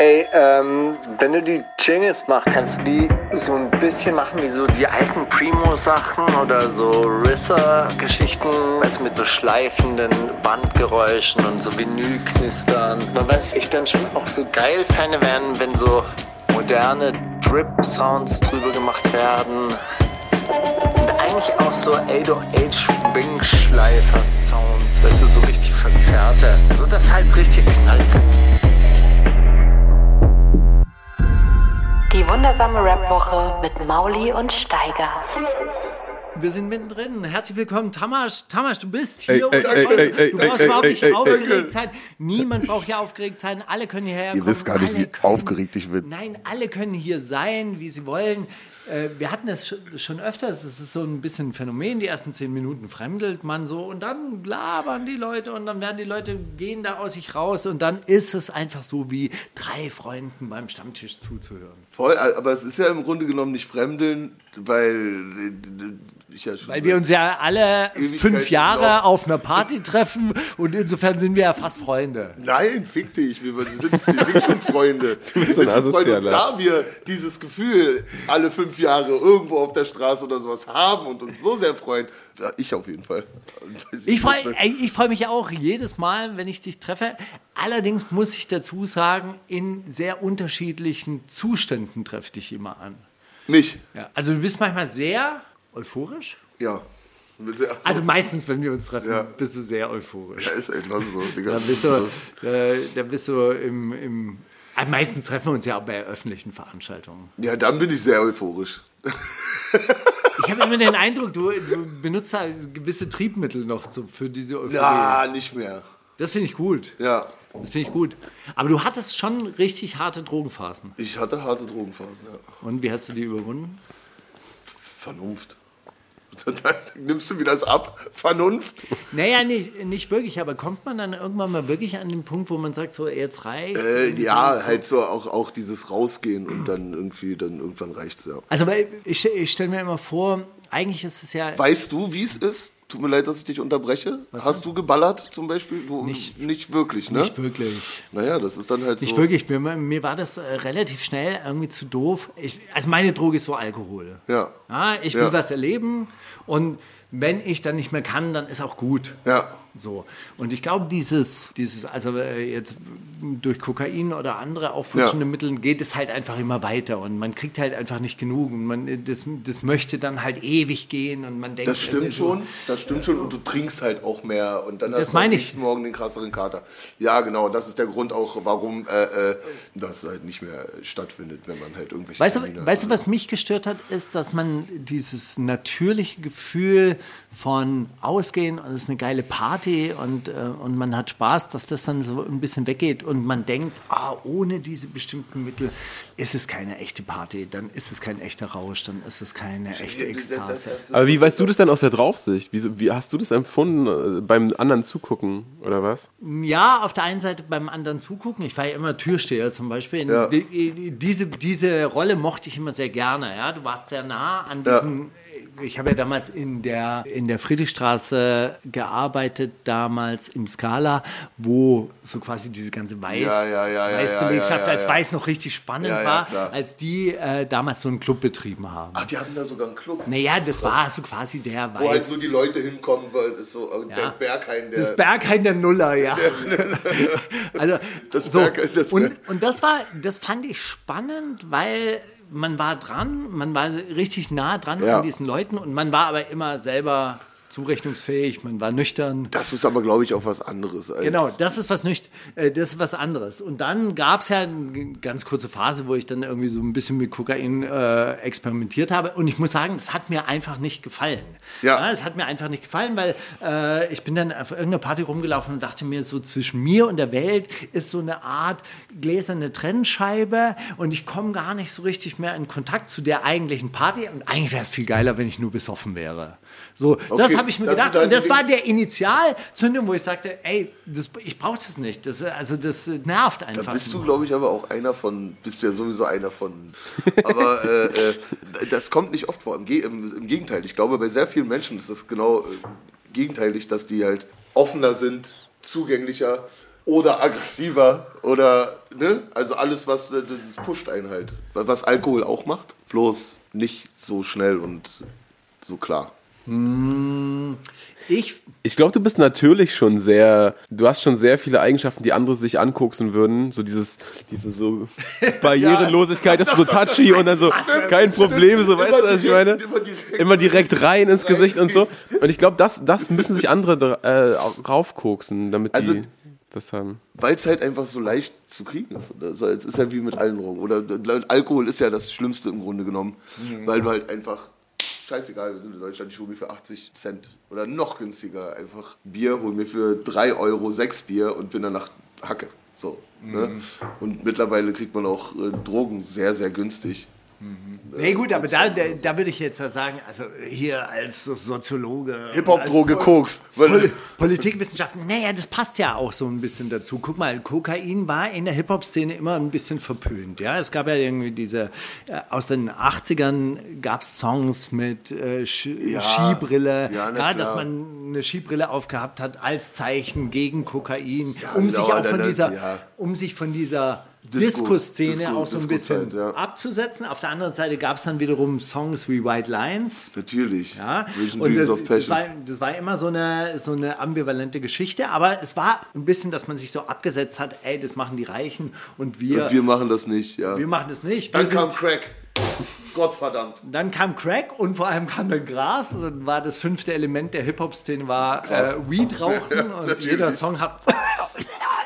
Ey, ähm, wenn du die Jingles machst, kannst du die so ein bisschen machen wie so die alten Primo-Sachen oder so Risser-Geschichten, weißt mit so schleifenden Bandgeräuschen und so Vinylknistern. Man weiß, ich dann schon auch so geil Fäne werden, wenn so moderne Drip-Sounds drüber gemacht werden. Und eigentlich auch so 808 Wing-Schleifer-Sounds, weißt du, so richtig verzerrte. So dass halt richtig knallt. Wundersame Rap-Woche mit Mauli und Steiger. Wir sind mittendrin. Herzlich willkommen, Tamasch. Tamasch, du bist hier. Ey, und ey, ey, du ey, brauchst ey, überhaupt ey, nicht ey, aufgeregt sein. Niemand braucht hier aufgeregt sein. Alle können hierher Ihr kommen. wisst gar nicht, Alle wie aufgeregt ich bin. Nein, alle können hier sein, wie sie wollen. Äh, Wir hatten sch- schon öfters, es ist so ein bisschen ein Phänomen, die ersten zehn Minuten fremdelt man so und dann labern die Leute und dann werden die Leute gehen da aus sich raus und dann ist es einfach so wie drei Freunden beim Stammtisch zuzuhören. Voll, aber es ist ja im Grunde genommen nicht Fremdeln, weil äh, ich ja schon. Weil wir uns ja alle Ewigkeiten fünf Jahre auf einer Party treffen und insofern sind wir ja fast Freunde. Nein, fick dich, wir sind, wir sind schon Freunde. wir so sind ein schon Freunde. Und da wir dieses Gefühl alle fünf Jahre irgendwo auf der Straße oder sowas haben und uns so sehr freuen, ja, ich auf jeden Fall. Ich was freue wir- ich freu mich auch jedes Mal, wenn ich dich treffe. Allerdings muss ich dazu sagen, in sehr unterschiedlichen Zuständen treffe ich dich immer an. Mich, Ja, also du bist manchmal sehr euphorisch. ja. Also meistens, wenn wir uns treffen, Ja. bist du sehr euphorisch. Ja, ist etwas so, Digga. Da bist du, äh, da bist du im, im äh, meistens treffen wir uns ja auch bei öffentlichen Veranstaltungen. Ja, dann bin ich sehr euphorisch. Ich habe immer den Eindruck, du, du benutzt da gewisse Triebmittel noch zu, für diese Euphorie. Ja, nicht mehr. Das finde ich gut. Ja, Das finde ich gut. Aber du hattest schon richtig harte Drogenphasen. ich hatte harte Drogenphasen, ja. Und wie hast du die überwunden? Vernunft. Das, nimmst du mir das ab? Vernunft? Naja, nicht, nicht wirklich, aber kommt man dann irgendwann mal wirklich an den Punkt, wo man sagt, so jetzt reicht's? Äh, ja, halt so auch, auch dieses Rausgehen und dann irgendwie, dann irgendwann reicht's ja. Also weil ich, ich stelle mir immer vor, eigentlich ist es ja... Weißt du, wie es ist? Tut mir leid, dass ich dich unterbreche. Hast du geballert zum Beispiel? Du, Nicht- nicht wirklich, ne? Nicht wirklich. Naja, das ist dann halt Nicht so. wirklich. Mir, mir war das äh, relativ schnell irgendwie zu doof. Ich, also meine Droge ist so Alkohol. Ja. Ja, ich will Ja. was erleben und wenn ich dann nicht mehr kann, dann ist auch gut. Ja. So. Und ich glaube, dieses, dieses, also äh, jetzt durch Kokain oder andere aufputschende Ja. Mittel geht es halt einfach immer weiter und man kriegt halt einfach nicht genug und man, das, das möchte dann halt ewig gehen und man denkt. Das stimmt irgendwie so, schon, das stimmt schon. Und du trinkst halt auch mehr und dann hast du am nächsten Morgen den krasseren Kater. Ja, genau. Das ist der Grund auch, warum äh, äh, das halt nicht mehr stattfindet, wenn man halt irgendwelche Weißt Termine du, weißt du, was mich gestört hat, ist, dass man dieses natürliche Gefühl von Ausgehen und es ist eine geile Party und, äh, und man hat Spaß, dass das dann so ein bisschen weggeht und man denkt, ah, ohne diese bestimmten Mittel ist es keine echte Party, dann ist es kein echter Rausch, dann ist es keine echte Ekstase. Aber wie weißt du das- denn aus der Draufsicht? Wie, wie hast du das empfunden äh, beim anderen Zugucken oder was? Ja, auf der einen Seite beim anderen zugucken. Ich war ja immer Türsteher zum Beispiel. Ja. Die, diese, diese Rolle mochte ich immer sehr gerne. Ja, du warst sehr nah an Ja. Ich habe ja damals in der, in der Friedrichstraße gearbeitet, damals im Scala, wo so quasi diese ganze Weiß, Ja, ja, ja, Weißbelegschaft als. Weiß noch richtig spannend war, als die äh, damals so einen Club betrieben haben. Ach, die hatten da sogar einen Club. Naja, das war so quasi der Weiß. Wo halt so die Leute hinkommen, weil es so äh, der. Berghain, der. Das Berghain der Nuller, ja. also Das so. Berghain, das und, und das war, das fand ich spannend, weil man war dran, man war richtig nah dran Ja. an diesen Leuten und man war aber immer selber zurechnungsfähig, man war nüchtern. das ist aber, glaube ich, auch was anderes. Genau, das ist was nicht, äh, das ist was anderes. Und dann gab es ja eine ganz kurze Phase, wo ich dann irgendwie so ein bisschen mit Kokain äh, experimentiert habe. Und ich muss sagen, das hat mir einfach nicht gefallen. Ja. es hat mir einfach nicht gefallen, weil äh, ich bin dann auf irgendeiner Party rumgelaufen und dachte mir, so zwischen mir und der Welt ist so eine Art gläserne Trennscheibe und ich komme gar nicht so richtig mehr in Kontakt zu der eigentlichen Party. Und eigentlich wäre es viel geiler, wenn ich nur besoffen wäre. So, das Okay, habe ich mir das gedacht. sind Und das war der Initialzündung, wo ich sagte, ey, das, ich brauche das nicht. Das, also das nervt einfach. Da bist du, glaube ich, aber auch einer von, bist ja sowieso einer von. Aber äh, äh, das kommt nicht oft vor. Im, im, Im Gegenteil. Ich glaube, bei sehr vielen Menschen ist das genau äh, gegenteilig, dass die halt offener sind, zugänglicher oder aggressiver oder ne? Also alles, was äh, das pusht einen halt. Was Alkohol auch macht, bloß nicht so schnell und so klar. Ich, Ich glaube, du bist natürlich schon sehr, du hast schon sehr viele Eigenschaften, die andere sich angucken würden. So dieses, diese so Barrierelosigkeit, das ist so touchy und dann so kein Problem, so weißt du, was ich meine? Immer direkt. Rein ins Gesicht und so. Und ich glaube, das, das müssen sich andere äh, raufkoksen, damit Also- die das haben. Weil es halt einfach so leicht zu kriegen ist. Also es ist ja wie mit allen Drogen. Oder Alkohol ist ja das Schlimmste im Grunde genommen. Weil du halt einfach, scheißegal, wir sind in Deutschland, ich hole mir für 80 Cent oder noch günstiger einfach Bier, hole mir für 3 Euro 6 Bier und bin danach Hacke. So. Ne? Und mittlerweile kriegt man auch äh, Drogen sehr, sehr günstig. Nee, gut, aber da, da, da würde ich jetzt ja sagen, also hier als Soziologe. Hip-Hop-Droge, als Koks. Pol Politikwissenschaften, naja, das passt ja auch so ein bisschen dazu. Guck mal, Kokain war in der Hip-Hop-Szene immer ein bisschen verpönt. Ja? Es gab ja irgendwie diese, äh, aus den 80ern gab es Songs mit äh, Sch Ja. Skibrille, Ja, ja, dass man eine Skibrille aufgehabt hat als Zeichen gegen Kokain, Ja, um, sich dauernd auch von dieser, um sich von dieser Disco-Szene Disco- auch so ein bisschen ja. abzusetzen. Auf der anderen Seite gab es dann wiederum Songs wie White Lines. natürlich. Ja, Vision und Dreams das, of das, Passion. war, das war immer so eine, so eine ambivalente Geschichte, aber es war ein bisschen, dass man sich so abgesetzt hat, ey, das machen die Reichen und wir, Und wir machen das nicht, ja. wir machen das nicht. Dann kam Crack. Gottverdammt. dann kam Crack und vor allem kam dann Gras. Und dann war das fünfte Element der Hip-Hop-Szene war äh, Weed rauchen und jeder Song hat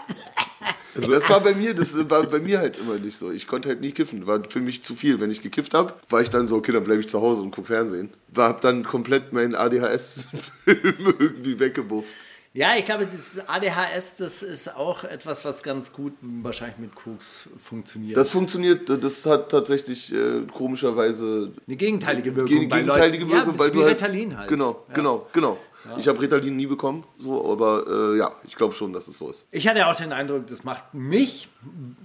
Also das war bei mir, das war bei mir halt immer nicht so. Ich konnte halt nicht kiffen. War für mich zu viel. Wenn ich gekifft habe, war ich dann so, okay, dann bleibe ich zu Hause und gucke Fernsehen. War hab dann komplett meinen ADHS-Film irgendwie weggebufft. Ja, ich glaube, dieses ADHS, das ist auch etwas, was ganz gut wahrscheinlich mit Koks funktioniert. Das funktioniert, das hat tatsächlich äh, komischerweise eine gegenteilige Wirkung bei gegenteilige. Wirkung, ja, weil du wie halt, Ritalin halt. Genau, genau, genau. Ich habe Ritalin nie bekommen, so, aber äh, ja, ich glaube schon, dass es so ist. Ich hatte auch den Eindruck, das macht mich,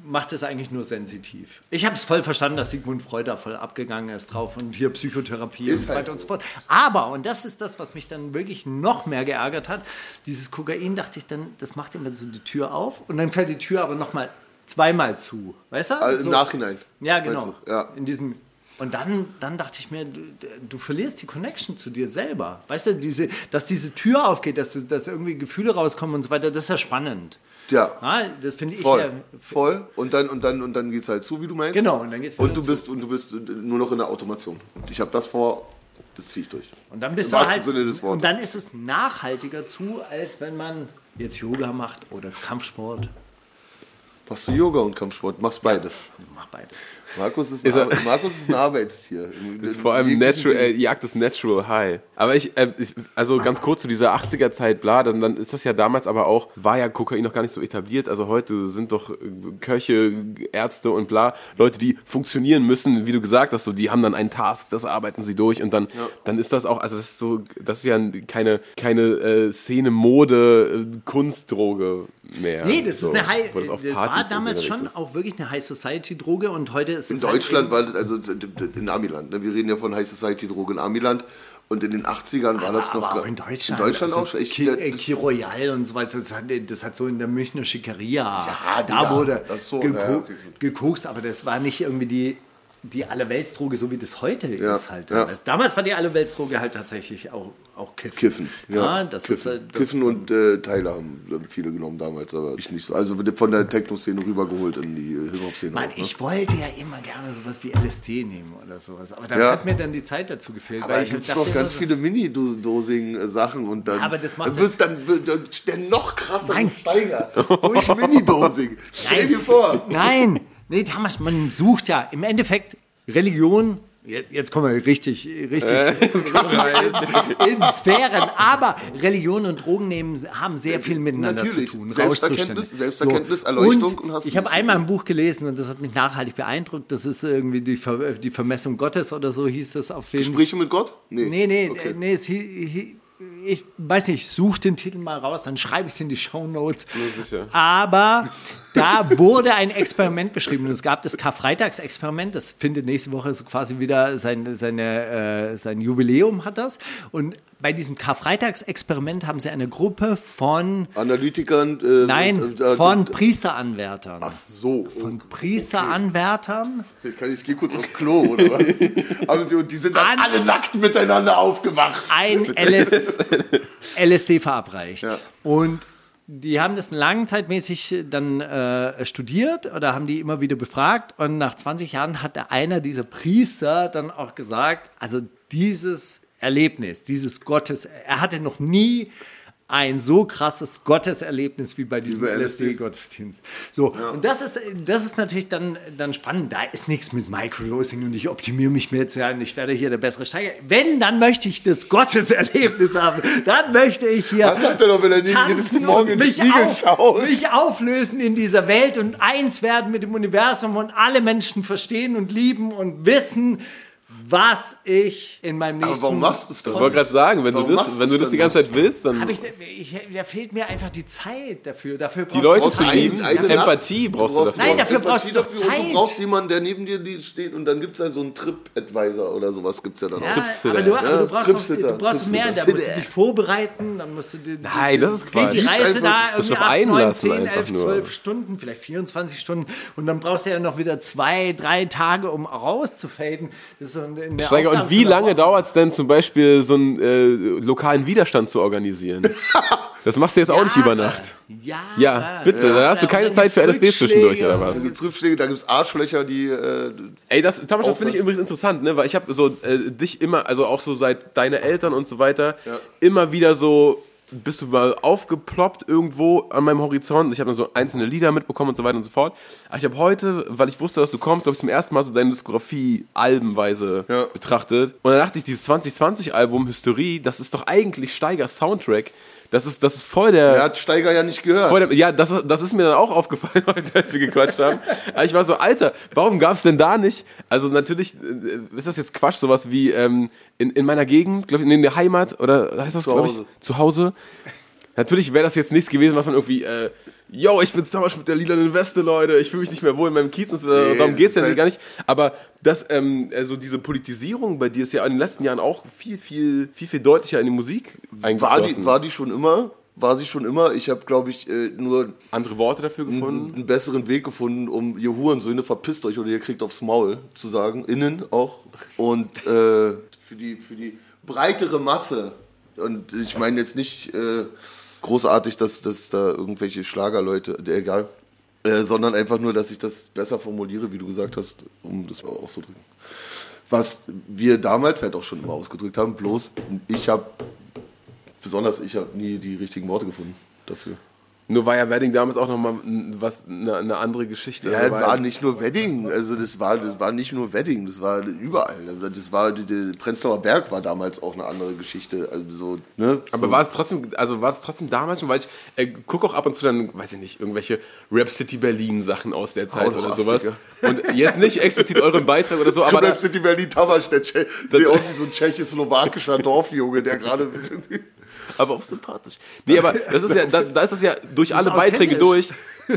macht es eigentlich nur sensitiv. Ich habe es voll verstanden, dass Sigmund Freud da voll abgegangen ist drauf und hier Psychotherapie Ist und so halt weiter und so. so fort. Aber, und das ist das, was mich dann wirklich noch mehr geärgert hat, dieses Kokain dachte ich dann, das macht immer so die Tür auf und dann fällt die Tür aber nochmal zweimal zu. Weißt du? Also So- Im Nachhinein. Ja, genau. Ja. In diesem und dann, dann dachte ich mir, du, du verlierst die Connection zu dir selber. Weißt du, diese, dass diese Tür aufgeht, dass, dass irgendwie Gefühle rauskommen und so weiter, das ist ja spannend. Ja. Ja, das finde ich Voll, ja. voll. Und dann, und dann, und dann geht's halt zu, wie du meinst. Genau, und dann geht's Und du zu. bist, und du bist nur noch in der Automation. Und ich habe das vor, das ziehe ich durch. Und dann bist Im du halt, Sinne des Wortes. und dann ist es nachhaltiger zu, als wenn man jetzt Yoga macht oder Kampfsport. Machst du Yoga und Kampfsport? Machst beides. Mach beides. Markus ist, ein, Ist Ar- Markus ist ein Arbeitstier. Ist vor allem natural, äh, jagt das Natural High. Aber ich, äh, ich, also ganz kurz zu dieser 80er Zeit, bla, dann, dann ist das ja damals aber auch, war ja Kokain noch gar nicht so etabliert. Also heute sind doch äh, Köche, Ärzte und bla, Leute, die funktionieren müssen, wie du gesagt hast, so, die haben dann einen Task, das arbeiten sie durch und dann, dann ist das auch, also das ist so, das ist ja keine, keine äh, Szene, Mode, äh, Kunstdroge mehr. Nee, das so, ist eine High, das das war damals schon ist. auch wirklich eine High Society Droge und heute ist In es halt Deutschland eben- war das, also in Amiland, ne? wir reden ja von High Society Droge in Amiland. Und in den 80ern war das noch. aber auch in Deutschland. In Deutschland also auch schon. Ki, äh, das- Ki Royal und so weiter, das hat, das hat so in der Münchner Schickeria, Ja, da Digga, wurde so, geko ja, gekokst, aber das war nicht irgendwie die, die Allerweltsdroge, so wie das heute Ja, ist halt. ja. Damals war die Allerweltsdroge halt tatsächlich auch, auch Kiffen. Kiffen. Ja, das Kiffen, ist halt- das Kiffen und äh, Teile haben ich, viele genommen damals, aber ich nicht so. Also von der Techno-Szene rübergeholt in die äh, Hip-Hop-Szene. Mann, auch, ne? ich wollte ja immer gerne sowas wie LSD nehmen oder sowas, aber da Ja. hat mir dann die Zeit dazu gefehlt. Aber weil ich gibt es dachte doch ganz so, viele Mini-Dosing-Sachen und dann aber das macht dann wirst dann dann der noch krassere Nein. Steiger durch Mini-Dosing. Stell dir vor. Nein, nee, Thomas, man sucht ja im Endeffekt Religion. Jetzt kommen wir richtig, richtig, richtig in, in Sphären. Aber Religion und Drogen nehmen haben sehr viel miteinander Natürlich. zu tun. Selbsterkenntnis. Selbsterkenntnis, Erleuchtung und, und ich habe einmal ein Buch gelesen und das hat mich nachhaltig beeindruckt. Das ist irgendwie die, Ver die Vermessung Gottes oder so hieß es auf jeden Gespräche mit Gott? Nee, nee, Okay. nee, es hi, hi, ich weiß nicht, ich suche den Titel mal raus, dann schreibe ich es in die Show Notes. sicher. Aber da wurde ein Experiment beschrieben. Und es gab das Karfreitagsexperiment, das findet nächste Woche so quasi wieder sein, seine, äh, sein Jubiläum hat das. Und bei diesem Karfreitagsexperiment haben sie eine Gruppe von, Analytikern. Äh, nein, äh, äh, von äh, Priesteranwärtern. Ach so. Von Priesteranwärtern. Okay. Kann ich, ich gehe kurz aufs Klo, oder was? Aber sie, und die sind dann An- alle nackt miteinander aufgewacht. ein LS, LSD verabreicht. Ja. Und die haben das langzeitmäßig dann äh, studiert oder haben die immer wieder befragt. Und nach 20 Jahren hat der einer dieser Priester dann auch gesagt, also dieses Erlebnis, dieses Gottes, er hatte noch nie ein so krasses Gotteserlebnis wie bei diesem. LSD-Gottesdienst. So, und das ist, das ist natürlich dann, dann spannend. Da ist nichts mit Microdosing und ich optimiere mich mir jetzt ja und ich werde hier der bessere Steiger. Wenn, dann möchte ich das Gotteserlebnis haben. Dann möchte ich hier Was sagt er doch, wenn er tanzen Morgen und mich, auf, schaut? mich auflösen in dieser Welt und eins werden mit dem Universum und alle Menschen verstehen und lieben und wissen, was ich in meinem nächsten... Aber warum machst du es dann? Ich wollte gerade sagen, wenn Warum du das, du wenn du das die ganze Zeit willst, dann Hab ich, ich, da fehlt mir einfach die Zeit dafür. dafür die Leute zu brauchst lieben, Empathie Nacht- brauchst du dafür. Nein, dafür brauchst du doch Und Zeit. du brauchst jemanden, der neben dir steht und dann gibt es ja so einen Trip-Advisor oder sowas gibt es ja dann Ja, auch. Aber du, aber ja. du brauchst, du braust mehr, da musst du dich vorbereiten, dann musst du die, Nein, das ist Quatsch. die Reise einfach- da musst irgendwie dich 8, 9, einlassen 10, einfach 11, nur. 12 Stunden, vielleicht 24 Stunden und dann brauchst du ja noch wieder zwei, drei Tage, um rauszufaden. Das ist so eine eine Steiger, und wie lange dauert es denn zum Beispiel, so einen äh, lokalen Widerstand zu organisieren? Das machst du jetzt auch nicht über Nacht. Ja, Ja, bitte, dann hast du keine Zeit für gibt's LSD zwischendurch, oder was? Da gibt es Rückschläge, da gibt es Arschlöcher, die. Äh, Ey, das, Thomas, das finde ich übrigens interessant, ne? Weil ich habe so äh, dich immer, also auch so seit deine Eltern und so weiter, immer wieder so bist du mal aufgeploppt irgendwo an meinem Horizont. Ich habe dann so einzelne Lieder mitbekommen und so weiter und so fort. Aber ich habe heute, weil ich wusste, dass du kommst, glaube ich, zum ersten Mal so deine Diskografie albenweise Ja. betrachtet. Und dann dachte ich, dieses 2020-Album Hysterie, das ist doch eigentlich Steigers Soundtrack. Das ist, das ist voll der. er hat Steiger ja nicht gehört. Dem, ja, das, das ist mir dann auch aufgefallen heute, als wir gequatscht haben. Ich war so, Alter, warum gab es denn da nicht? Also natürlich äh, ist das jetzt Quatsch, sowas wie ähm, in, in meiner Gegend, glaube ich, in der Heimat oder heißt das, glaube ich, zu Hause. Natürlich wäre das jetzt nichts gewesen, was man irgendwie, äh, yo, ich bin's Thomas mit der lilanen Weste, Leute, ich fühle mich nicht mehr wohl in meinem Kiez und so, Nee, darum geht's ja halt- gar nicht. Aber das, ähm, also diese Politisierung bei dir ist ja in den letzten Jahren auch viel, viel, viel, viel deutlicher in die Musik war, eingeflossen. die, war die schon immer? War sie schon immer? Ich habe, glaube ich, äh, nur Andere Worte dafür gefunden? einen besseren Weg gefunden, um ihr Hurensöhne verpisst euch oder ihr kriegt aufs Maul zu sagen, innen auch. Und äh, für, die, für die breitere Masse, und ich meine jetzt nicht äh, großartig, dass, dass da irgendwelche Schlagerleute, egal, äh, sondern einfach nur, dass ich das besser formuliere, wie du gesagt hast, um das auszudrücken. Was wir damals halt auch schon immer ausgedrückt haben, bloß ich habe, besonders ich habe nie die richtigen Worte gefunden dafür. Nur war ja Wedding damals auch nochmal was, eine, eine andere Geschichte. Ja, Also das war nicht nur Wedding, also das war, das war nicht nur Wedding, das war überall. Das war, die Prenzlauer Berg war damals auch eine andere Geschichte. Also so, ne? aber so. war es trotzdem, also war es trotzdem damals schon, weil ich äh, gucke auch ab und zu dann, weiß ich nicht, irgendwelche Rap City Berlin Sachen aus der Zeit oder sowas. Digga. Und jetzt nicht explizit euren Beitrag oder so, aber Rap City Berlin Taverstedt, sehe aus wie so ein tschechoslowakischer Dorfjunge, der gerade aber auch sympathisch. Nee, aber das ist ja, da, da ist das ja durch alle ist Beiträge durch.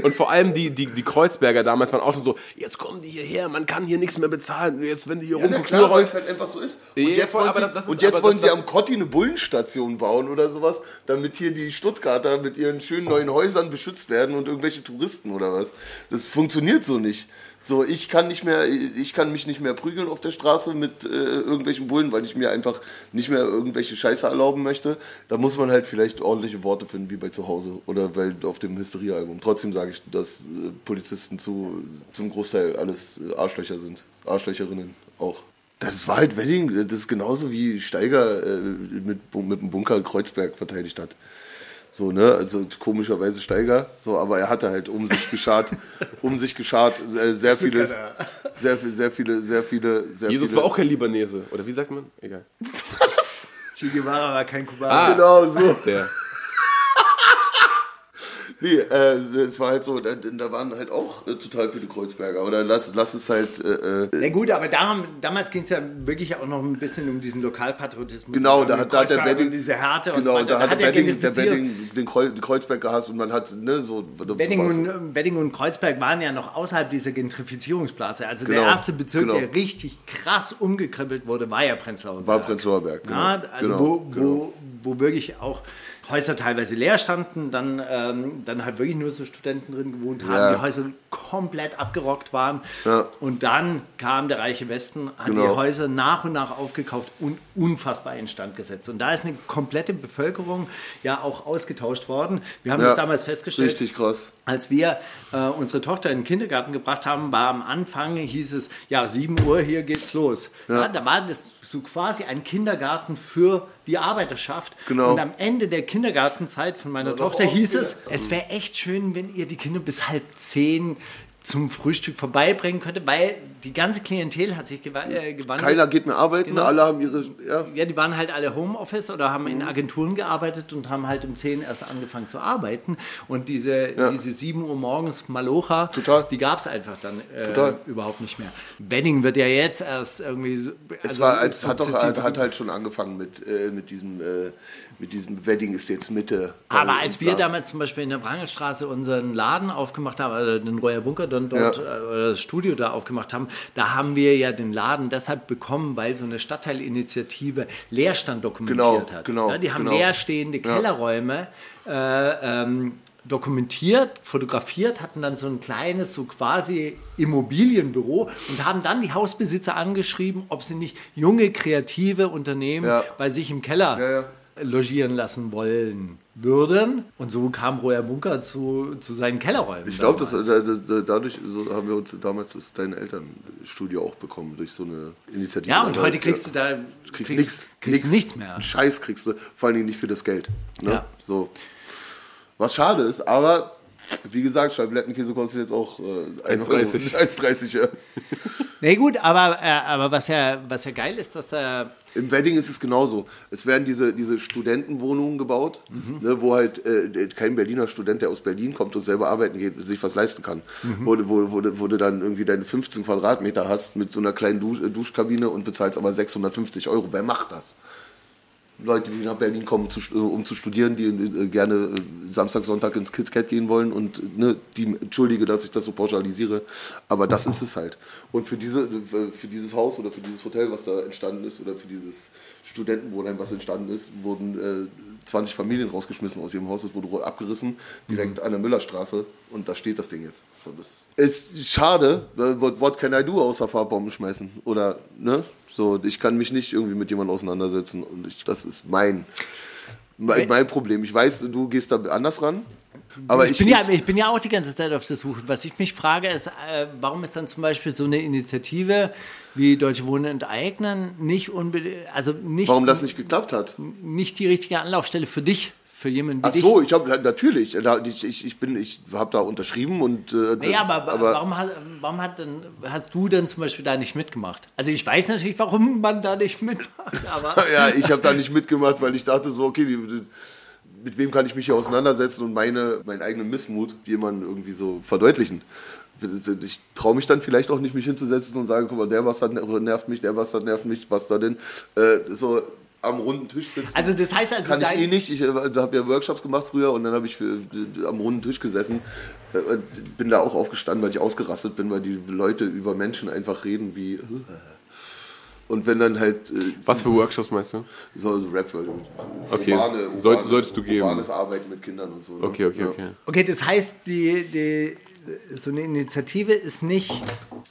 Und vor allem die, die, die Kreuzberger damals waren auch schon so, jetzt kommen die hierher, man kann hier nichts mehr bezahlen. Jetzt, wenn die hier Ja, na rumgucken, klar, weil es halt einfach so ist. Und Ja, jetzt wollen sie, das ist- und jetzt wollen das- sie das- am Kotti eine Bullenstation bauen oder sowas, damit hier die Stuttgarter mit ihren schönen neuen Häusern beschützt werden und irgendwelche Touristen oder was. Das funktioniert so nicht. So, ich kann nicht mehr, ich kann mich nicht mehr prügeln auf der Straße mit äh, irgendwelchen Bullen, weil ich mir einfach nicht mehr irgendwelche Scheiße erlauben möchte. Da muss man halt vielleicht ordentliche Worte finden, wie bei zu Hause oder bei, auf dem Hysterie-Album. Trotzdem sage ich, dass äh, Polizisten zu, zum Großteil alles äh, Arschlöcher sind. Arschlöcherinnen auch. Das war halt Wedding, das ist genauso wie Steiger äh, mit, mit dem Bunker Kreuzberg verteidigt hat. So, ne, also komischerweise Steiger, so, aber er hatte halt um sich geschart, um sich geschart, äh, sehr viele, sehr, viel- sehr viele, sehr viele, sehr Jesus viele. war auch kein Libanese. Oder wie sagt man? Egal. Che Guevara war kein Kubaner. Ah, Genau so. der. Nee, äh, es war halt so, da, da waren halt auch äh, total viele Kreuzberger. Oder lass, lass es halt. Äh, äh Na gut, aber da, damals ging es ja wirklich auch noch ein bisschen um diesen Lokalpatriotismus. Genau, da hat, da hat der Wedding. und diese Härte genau, und so weiter. da hat der er Wedding, der. Wedding den Kreu- Kreuzberg gehasst und man hat, ne, so. Wedding und, Wedding und Kreuzberg waren ja noch außerhalb dieser Gentrifizierungsblase. Also Genau, der erste Bezirk, genau. der richtig krass umgekrempelt wurde, war ja Prenzlauer War Berg. Prenzlauer Berg, genau. Ja, also genau, wo. Wo, wo wirklich auch Häuser teilweise leer standen, dann, ähm, dann halt wirklich nur so Studenten drin gewohnt haben, Ja. die Häuser komplett abgerockt waren. Ja. Und dann kam der reiche Westen, hat die Genau. Häuser nach und nach aufgekauft und unfassbar instand gesetzt. Und da ist eine komplette Bevölkerung ja auch ausgetauscht worden. Wir haben Ja, das damals festgestellt. Richtig krass. Als wir äh, unsere Tochter in den Kindergarten gebracht haben, war am Anfang, hieß es, ja, 7 Uhr, hier geht's los. Ja. da war das so quasi ein Kindergarten für die Arbeiterschaft. Genau. Und am Ende der Kindergartenzeit von meiner noch Tochter hieß es, es wäre echt schön, wenn ihr die Kinder bis halb zehn zum Frühstück vorbeibringen könnte, weil die ganze Klientel hat sich gewa äh, gewandelt. Keiner geht mehr arbeiten, Genau. alle haben ihre. Ja, Ja, die waren halt alle Homeoffice oder haben in Agenturen gearbeitet und haben halt um 10 erst angefangen zu arbeiten. Und diese, Ja. diese 7 Uhr morgens Malocha, Total. die gab es einfach dann äh, überhaupt nicht mehr. Wedding wird ja jetzt erst irgendwie. so- Es, also war, es hat doch hat, hat halt schon angefangen mit, äh, mit diesem äh, mit diesem Wedding ist jetzt Mitte. Aber äh, als wir bla. damals zum Beispiel in der Brangelstraße unseren Laden aufgemacht haben, also den Royer Bunker dann dort, Ja. äh, oder das Studio da aufgemacht haben, da haben wir ja den Laden deshalb bekommen, weil so eine Stadtteilinitiative Leerstand dokumentiert Genau, hat. genau, ja, die haben genau. leerstehende. Kellerräume äh, ähm, dokumentiert, fotografiert, hatten dann so ein kleines, so quasi Immobilienbüro und haben dann die Hausbesitzer angeschrieben, ob sie nicht junge, kreative Unternehmen Ja. bei sich im Keller Ja, ja. logieren lassen wollen würden. Und so kam Royer Bunker zu, zu seinen Kellerräumen. Ich glaube, äh, dadurch so haben wir uns damals das deine Elternstudio auch bekommen durch so eine Initiative. Ja, und Aber, heute kriegst du da kriegst nichts, kriegst du nichts mehr. Scheiß kriegst du, vor allen Dingen nicht für das Geld. Ne? Ja. So. Was schade ist, aber wie gesagt, Scheiblettenkäse kostet jetzt auch äh, 1,30 Euro. 1,30. 1,30, ja. Nee, gut, aber, äh, aber was, ja, was ja geil ist, dass er. Im Wedding ist es genauso. Es werden diese, diese Studentenwohnungen gebaut, Mhm. ne, wo halt äh, kein Berliner Student, der aus Berlin kommt und selber arbeiten geht, sich was leisten kann. Mhm. Wo, du- wo, wo, wo du dann irgendwie deine 15 Quadratmeter hast mit so einer kleinen Dusch, äh, Duschkabine und bezahlst aber 650 Euro. Wer macht das? Leute, die nach Berlin kommen, zu, st- um zu studieren, die äh, gerne äh, Samstag, Sonntag ins KitKat gehen wollen und ne, die, entschuldige, dass ich das so pauschalisiere, aber das ist es halt. Und für, diese, äh, für dieses Haus oder für dieses Hotel, was da entstanden ist, oder für dieses Studentenwohnheim, was entstanden ist, wurden äh, 20 Familien rausgeschmissen aus ihrem Haus, es wurde abgerissen, direkt an der Müllerstraße und da steht das Ding jetzt. So, das ist schade, what, what can I do, außer Fahrbomben schmeißen oder, ne? So, ich kann mich nicht irgendwie mit jemandem auseinandersetzen und ich, das ist mein, mein, mein Problem. Ich weiß, du gehst da anders ran, aber Ich ich, bin, ja, ich- bin ja auch die ganze Zeit auf der Suche. Was ich mich frage, ist, äh, warum ist dann zum Beispiel so eine Initiative wie Deutsche Wohnen enteignen nicht unbedingt, also nicht, warum das nicht geklappt hat. nicht die richtige Anlaufstelle für dich, für jemanden wie Ach so, ich habe natürlich, ich, ich, bin, ich habe da unterschrieben und äh, Naja, aber, warum, hast, warum hat denn, hast du denn zum Beispiel da nicht mitgemacht? Also ich weiß natürlich, warum man da nicht mitmacht, aber ja, ich habe da nicht mitgemacht, weil ich dachte so, okay, wie, mit wem kann ich mich hier auseinandersetzen und meine, meinen eigenen Missmut jemanden irgendwie so verdeutlichen. Ich traue mich dann vielleicht auch nicht, mich hinzusetzen und sagen, guck mal, der was hat nervt mich, der was hat nervt mich, was da denn. Äh, so am runden Tisch sitzen. Also das heißt also, kann ich eh nicht. Ich äh, habe ja Workshops gemacht früher und dann habe ich für, am runden Tisch gesessen. Äh, bin da auch aufgestanden, weil ich ausgerastet bin, weil die Leute über Menschen einfach reden wie. Und wenn dann halt. äh, Was für Workshops meinst du? so, so Rap Okay. urbane, Soll- urbane, solltest du geben. Urbanes Arbeiten mit Kindern und so. ne? Okay, okay, Ja. okay. Okay, das heißt, die, die, so eine Initiative ist nicht,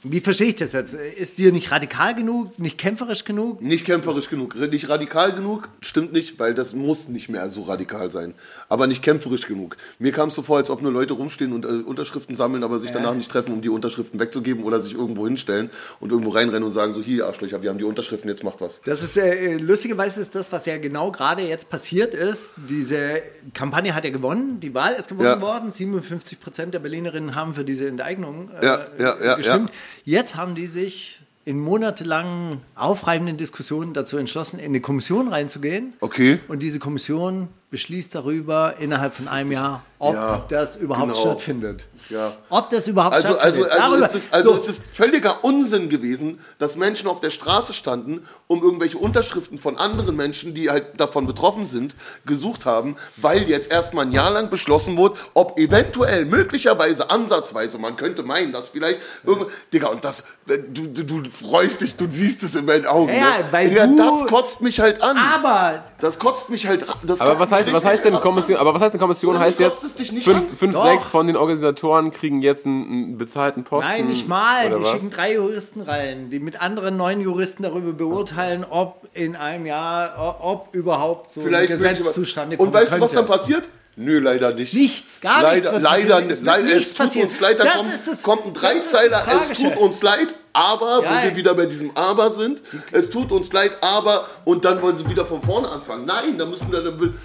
wie verstehe ich das jetzt? Ist dir nicht radikal genug, nicht kämpferisch genug? Nicht kämpferisch genug, nicht radikal genug, stimmt nicht, weil das muss nicht mehr so radikal sein. Aber nicht kämpferisch genug. Mir kam es so vor, als ob nur Leute rumstehen und äh, Unterschriften sammeln, aber sich danach nicht treffen, um die Unterschriften wegzugeben oder sich irgendwo hinstellen und irgendwo reinrennen und sagen so, hier Arschlöcher, wir haben die Unterschriften, jetzt macht was. Das ist äh, lustigerweise ist das, was ja genau gerade jetzt passiert ist. Diese Kampagne hat ja gewonnen, die Wahl ist gewonnen Ja. worden. 57 Prozent der Berlinerinnen haben für diese Enteignung äh, Ja, ja, gestimmt. Jetzt haben die sich in monatelangen aufreibenden Diskussionen dazu entschlossen, in eine Kommission reinzugehen Okay. und diese Kommission beschließt darüber innerhalb von einem Jahr, ob das überhaupt genau. stattfindet. Ja. Ob das überhaupt Also, also, stattfindet. also, Darüber- es ist, also so, es ist völliger Unsinn gewesen, dass Menschen auf der Straße standen, um irgendwelche Unterschriften von anderen Menschen, die halt davon betroffen sind, gesucht haben, weil jetzt erstmal ein Jahr lang beschlossen wurde, ob eventuell, möglicherweise, ansatzweise, man könnte meinen, dass vielleicht irgendwann, Digga, und das, du, du, du freust dich, du siehst es in meinen Augen, Ja, ne? weil Digga, du- das kotzt mich halt an. aber das kotzt mich halt, das Aber kotzt was mich heißt, was heißt denn Kommission? an. Aber was heißt denn Kommission? Oder Heißt kotzt jetzt es dich nicht fünf, an? fünf Doch. sechs von den Organisatoren kriegen jetzt einen, einen bezahlten Posten? Nein, nicht mal. Die was? schicken drei Juristen rein, die mit anderen neun Juristen darüber beurteilen, ob in einem Jahr, ob überhaupt so Vielleicht ein Gesetz zustande kommt. Und weißt du, was dann passiert? Nö, leider nicht. Nichts, gar leider, nichts. wird Leider, wird leider es tut passieren. uns leid, da Das kommt, ist das, kommt ein das ist das Dreizeiler, es tut uns leid, aber, Ja, wo wir wieder bei diesem Aber sind, es tut uns leid, aber, und dann wollen sie wieder von vorne anfangen. Nein, dann müssen wir,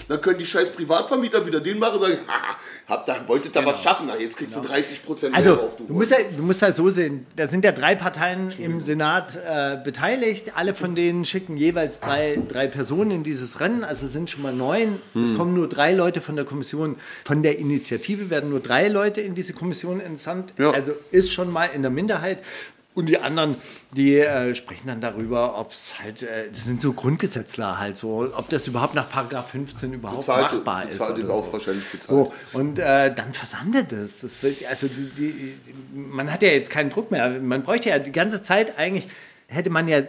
dann, können die scheiß Privatvermieter wieder den machen und sagen, haha, habt da, wolltet da was schaffen, na, jetzt kriegst du 30 Prozent mehr Also, drauf. du musst, ja, du musst halt so sehen, da sind ja drei Parteien im Senat äh, beteiligt. Alle von denen schicken jeweils drei, drei Personen in dieses Rennen. Also es sind schon mal neun. Es Hm. kommen nur drei Leute von der Kommission. Von der Initiative werden nur drei Leute in diese Kommission entsandt. Ja. Also ist schon mal in der Minderheit. Und die anderen, die äh, sprechen dann darüber, ob es halt, äh, das sind so Grundgesetzler halt so, ob das überhaupt nach Paragraph 15 überhaupt Bezahlte- machbar ist. bezahlte auch so. wahrscheinlich bezahlt. So, und äh, dann versandet es. Das wird, also die, die, man hat ja jetzt keinen Druck mehr. Man bräuchte ja die ganze Zeit eigentlich, hätte man ja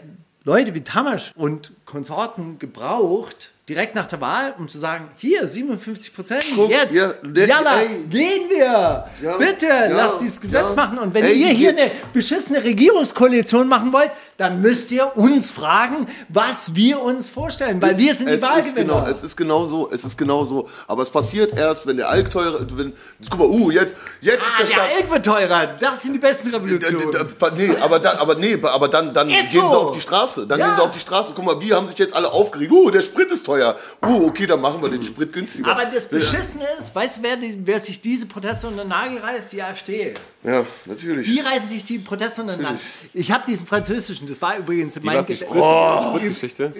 Leute wie Tamasch und Konsorten gebraucht, direkt nach der Wahl, um zu sagen, hier, 57 Prozent, jetzt, ja, ne- jalla, ey. gehen wir. Ja, Bitte, ja, lasst dieses Gesetz machen. Und wenn Ey, ihr hier eine beschissene Regierungskoalition machen wollt, dann müsst ihr uns fragen, was wir uns vorstellen, weil wir sind die es Wahlgewinner. genau, es ist genau so, es ist genau so. Aber es passiert erst, wenn der Alk teurer, wenn, guck mal, uh, jetzt, jetzt ah, ist der der Staat. Elk wird teurer. Das sind die besten Revolutionen. Nee, aber dann, aber nee, aber dann, dann Ist gehen so. sie auf die Straße. Dann gehen sie auf die Straße. Guck mal, wie haben sich jetzt alle aufgeregt. Uh, der Sprit ist teuer. Uh, okay, dann machen wir den Sprit günstiger. Aber das Beschissene ist, weißt du, wer, wer sich diese Proteste unter den Nagel reißt? Die AfD. Ja, natürlich. Die reißen sich die Proteste unter den Nagel. Ich habe diesen französischen, das war übrigens mein die Ged- Sprit, Oh. Spritgeschichte?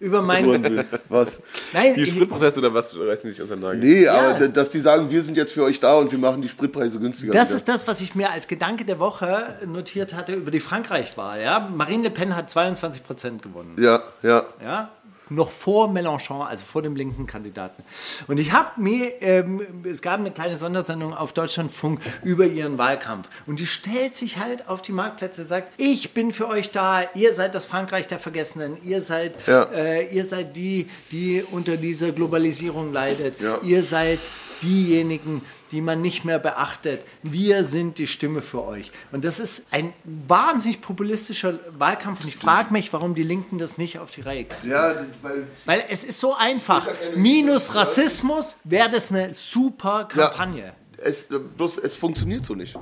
über mein. Unsinn. Was? Nein, Die ich, Spritproteste oder was reißen die sich unter den Nagel? Nee, Ja. aber dass die sagen, wir sind jetzt für euch da und wir machen die Spritpreise günstiger. das wieder. ist das, was ich mir als Gedanke der Woche notiert hatte über die Frankreich-Wahl. Ja? Marine Le Pen hat 22 Prozent gewonnen. Ja, ja. Ja? Noch vor Mélenchon, also vor dem linken Kandidaten. Und ich habe mir, ähm, es gab eine kleine Sondersendung auf Deutschlandfunk über ihren Wahlkampf. Und die stellt sich halt auf die Marktplätze, sagt, ich bin für euch da, ihr seid das Frankreich der Vergessenen, ihr seid, Ja. äh, ihr seid die, die unter dieser Globalisierung leidet, Ja. ihr seid diejenigen, die man nicht mehr beachtet. Wir sind die Stimme für euch. Und das ist ein wahnsinnig populistischer Wahlkampf. Und ich frage mich, warum die Linken das nicht auf die Reihe kriegen. Ja, weil Weil es ist so einfach. Minus Rassismus wäre das eine super Kampagne. es, bloß, es funktioniert so nicht.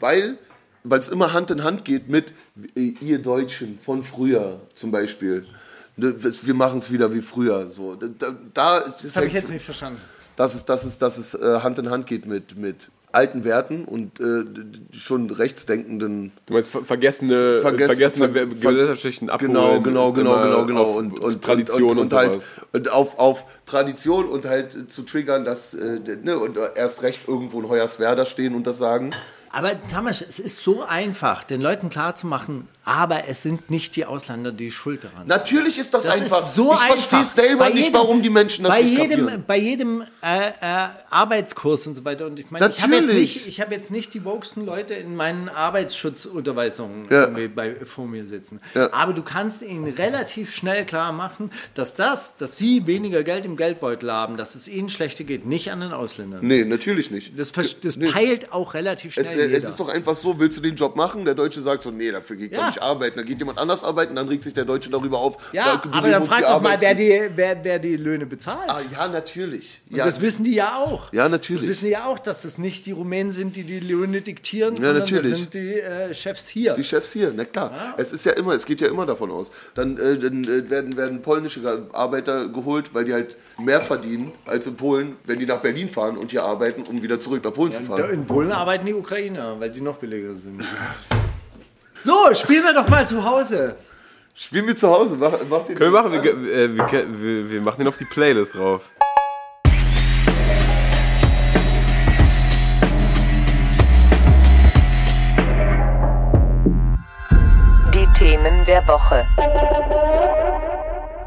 Weil weil es immer Hand in Hand geht mit äh, ihr Deutschen von früher zum Beispiel. Ne, Wir machen es wieder wie früher. So. Da, da, Das habe ich jetzt nicht verstanden. Dass es, dass es, dass es äh, Hand in Hand geht mit, mit alten Werten und äh, schon rechtsdenkenden Du meinst ver vergessene, Vergessen- vergessene ver- Gesellschaftsschichten abholen. Genau, genau, genau, genau, genau. Und, und Tradition und, und, und, halt sowas. und auf, auf Tradition und halt äh, zu triggern, dass äh, ne, und erst recht irgendwo in Hoyerswerda stehen und das sagen. Aber Tamasch, es ist so einfach, den Leuten klarzumachen, aber es sind nicht die Ausländer, die schuld daran sind. Natürlich ist das, Das einfach. ist so ich verstehe selber Bei nicht, jedem- warum die Menschen das bei nicht jedem, kapieren. Bei jedem äh, äh, Arbeitskurs und so weiter. Und ich meine, ich habe jetzt, Natürlich. nicht- ich hab jetzt nicht die wokesten Leute in meinen Arbeitsschutzunterweisungen Ja. bei, vor mir sitzen. Ja. Aber du kannst ihnen relativ schnell klar machen, dass das, dass sie weniger Geld im Geldbeutel haben, dass es ihnen schlechter geht, nicht an den Ausländern. Nee, natürlich nicht. Das, das Nee. peilt auch relativ schnell jeder. es ist doch einfach so, willst du den Job machen? Der Deutsche sagt so, nee, dafür geht Ja. doch nicht arbeiten. Dann geht jemand anders arbeiten, dann regt sich der Deutsche darüber auf. ja, weil aber dann frag doch mal, wer die, wer, wer die Löhne bezahlt. Ah, ja, natürlich. Und Ja, das wissen die ja auch. Ja, natürlich. Das wissen die ja auch, dass das nicht die Rumänen sind, die die Löhne diktieren, Ja, sondern natürlich. das sind die äh, Chefs hier. Die Chefs hier, na klar. Es ist ja immer, es geht ja immer davon aus. Dann, äh, dann äh, werden, werden polnische Arbeiter geholt, weil die halt mehr verdienen als in Polen, wenn die nach Berlin fahren und hier arbeiten, um wieder zurück nach Polen zu Da fahren. in Polen arbeiten die Ukrainer, China, weil die noch billiger sind. So, spielen wir doch mal zu Hause. Spielen wir zu Hause. Mach, mach den Können wir machen. Wir, äh, wir, wir, wir machen den auf die Playlist drauf. Die Themen der Woche.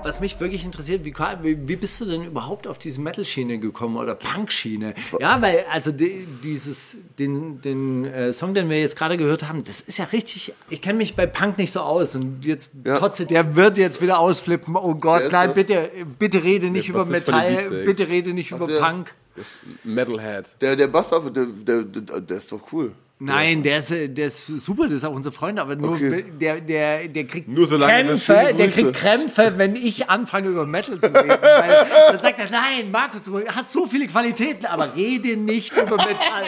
Was mich wirklich interessiert, wie, wie bist du denn überhaupt auf diese Metal-Schiene gekommen oder Punk-Schiene? Ja, weil, also die, dieses, den, den äh, Song, den wir jetzt gerade gehört haben, das ist ja richtig, ich kenne mich bei Punk nicht so aus und jetzt, Ja. Kotze, der wird jetzt wieder ausflippen. Oh Gott, nein, bitte, bitte rede nicht Ja, über Metall, bitte rede nicht über der- Punk. Das Metalhead. Der, der Bass, der, der, der, der ist doch cool. Nein, der ist, der ist super, das ist auch unser Freund, aber nur Okay. der, der, der kriegt Nur solange das Krämpfe, der kriegt Krämpfe, wenn ich anfange über Metal zu reden. Weil dann sagt er, nein, Markus, du hast so viele Qualitäten, aber rede nicht über Metall.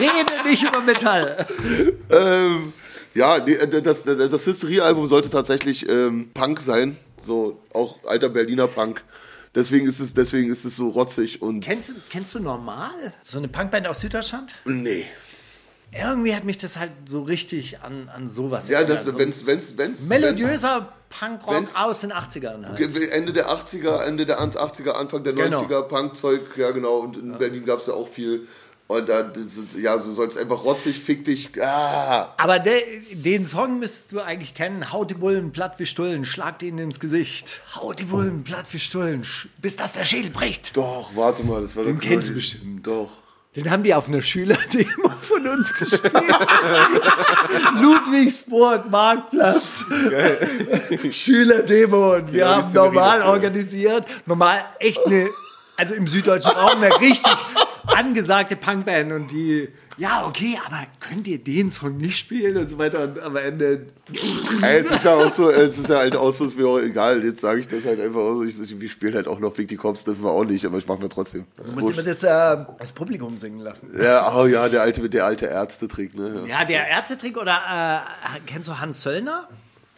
rede nicht über Metall. Ähm, ja, nee, äh, das, das Hysterie-Album sollte tatsächlich ähm, Punk sein. So, auch alter Berliner Punk. Deswegen ist es, deswegen ist es so rotzig und. Kennst, du- kennst du normal? So eine Punkband aus Süddeutschland? Nee. Irgendwie hat mich das halt so richtig an, an sowas Ja, das, erinnert. wenn's, wenn's, wenn's. so melodiöser Punkrock aus den 80ern halt. Ende der 80er, Ende der 80er, Anfang der Genau. 90er, Punkzeug, ja genau. Und in Berlin gab es ja auch viel. Und da, das, ist- ja, so soll es einfach rotzig, fick dich. Ah. Aber de, den Song müsstest du eigentlich kennen. Haut die Bullen platt wie Stullen, schlagt ihnen ins Gesicht. Haut die Bullen platt wie Stullen, bis das der Schädel bricht. Doch, warte mal, das war Den doch kennst du bestimmt. Doch. Den haben die auf einer Schülerdemo von uns gespielt. Ludwigsburg, Marktplatz. Schülerdemo. Und wir Genau, die haben normal organisiert. Normal echt eine, also im süddeutschen Raum eine richtig angesagte Punkband. Und die, ja, okay, aber könnt ihr den Song nicht spielen und so weiter. Und am Ende, Ey, es ist ja auch so, es ist ja halt auch so, ist mir auch egal. Jetzt sage ich das halt einfach auch so. Ich, wir spielen halt auch noch Big die Cops, dürfen wir auch nicht, aber ich mache mir trotzdem. Das du musst immer das, äh, das Publikum singen lassen. ja, oh ja, der alte, der alte Ärztetrick, ne? Ja. Ja, der Ärztetrick oder äh, kennst du Hans Söllner?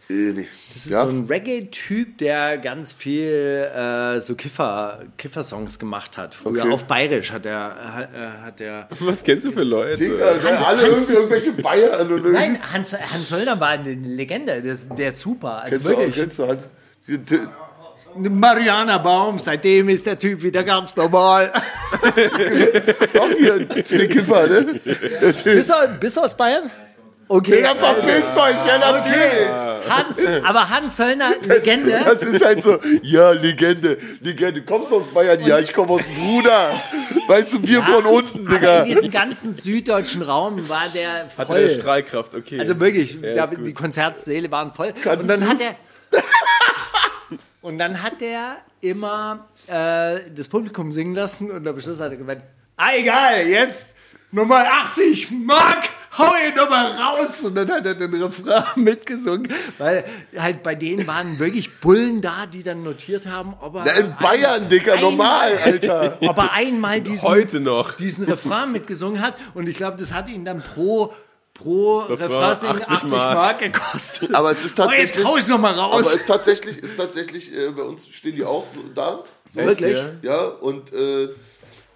Eh, nee. Das ist ja? so ein Reggae-Typ, der ganz viel äh, so Kiffer, Kiffer-Songs gemacht hat. Früher Okay. auf Bayerisch hat er, hat, äh, hat er. Was kennst du für Leute? Digga, ne, alle irgendwie irgendwelche Bayern und irgendwie. Nein, Hans, Hans Söllner war eine Legende. Der ist, der ist super. Also Kennst du, auch, wirklich. kennst du Hans? Mariana Baum, seitdem ist der Typ wieder ganz normal. Auch hier ein Kiffer, ne? bist, du, bist du aus Bayern? Okay. Ja, verpisst euch, ja, natürlich. Hans, aber Hans Söllner, Legende. Das ist halt so, ja, Legende, Legende. Kommst du aus Bayern? Ja, ich komme aus Bruder. Weißt du, wir von unten, Digga. in diesem ganzen süddeutschen Raum war der Hat voll. er Strahlkraft, okay. Also wirklich, Ja, da, die Konzertsäle waren voll. Kanntest und dann hat er. und dann hat er immer äh, das Publikum singen lassen und am Schluss hat er gemeint, ah egal, jetzt Nummer 80, Mark, hau ihn nochmal raus. Und dann hat er den Refrain mitgesungen, weil halt bei denen waren wirklich Bullen da, die dann notiert haben, ob er Na, in Bayern, Digga, einmal- normal, Alter. ob er einmal diesen, Heute noch. diesen Refrain mitgesungen hat. Und ich glaube, das hat ihn dann pro, pro Refrain, singen 80 80 Mark. Mark. gekostet. Aber es ist Oh, jetzt tatsächlich. hau ich noch mal raus. Aber es ist tatsächlich, ist tatsächlich, äh, bei uns stehen die auch so da. So, Wirklich? ja? Ja, und äh,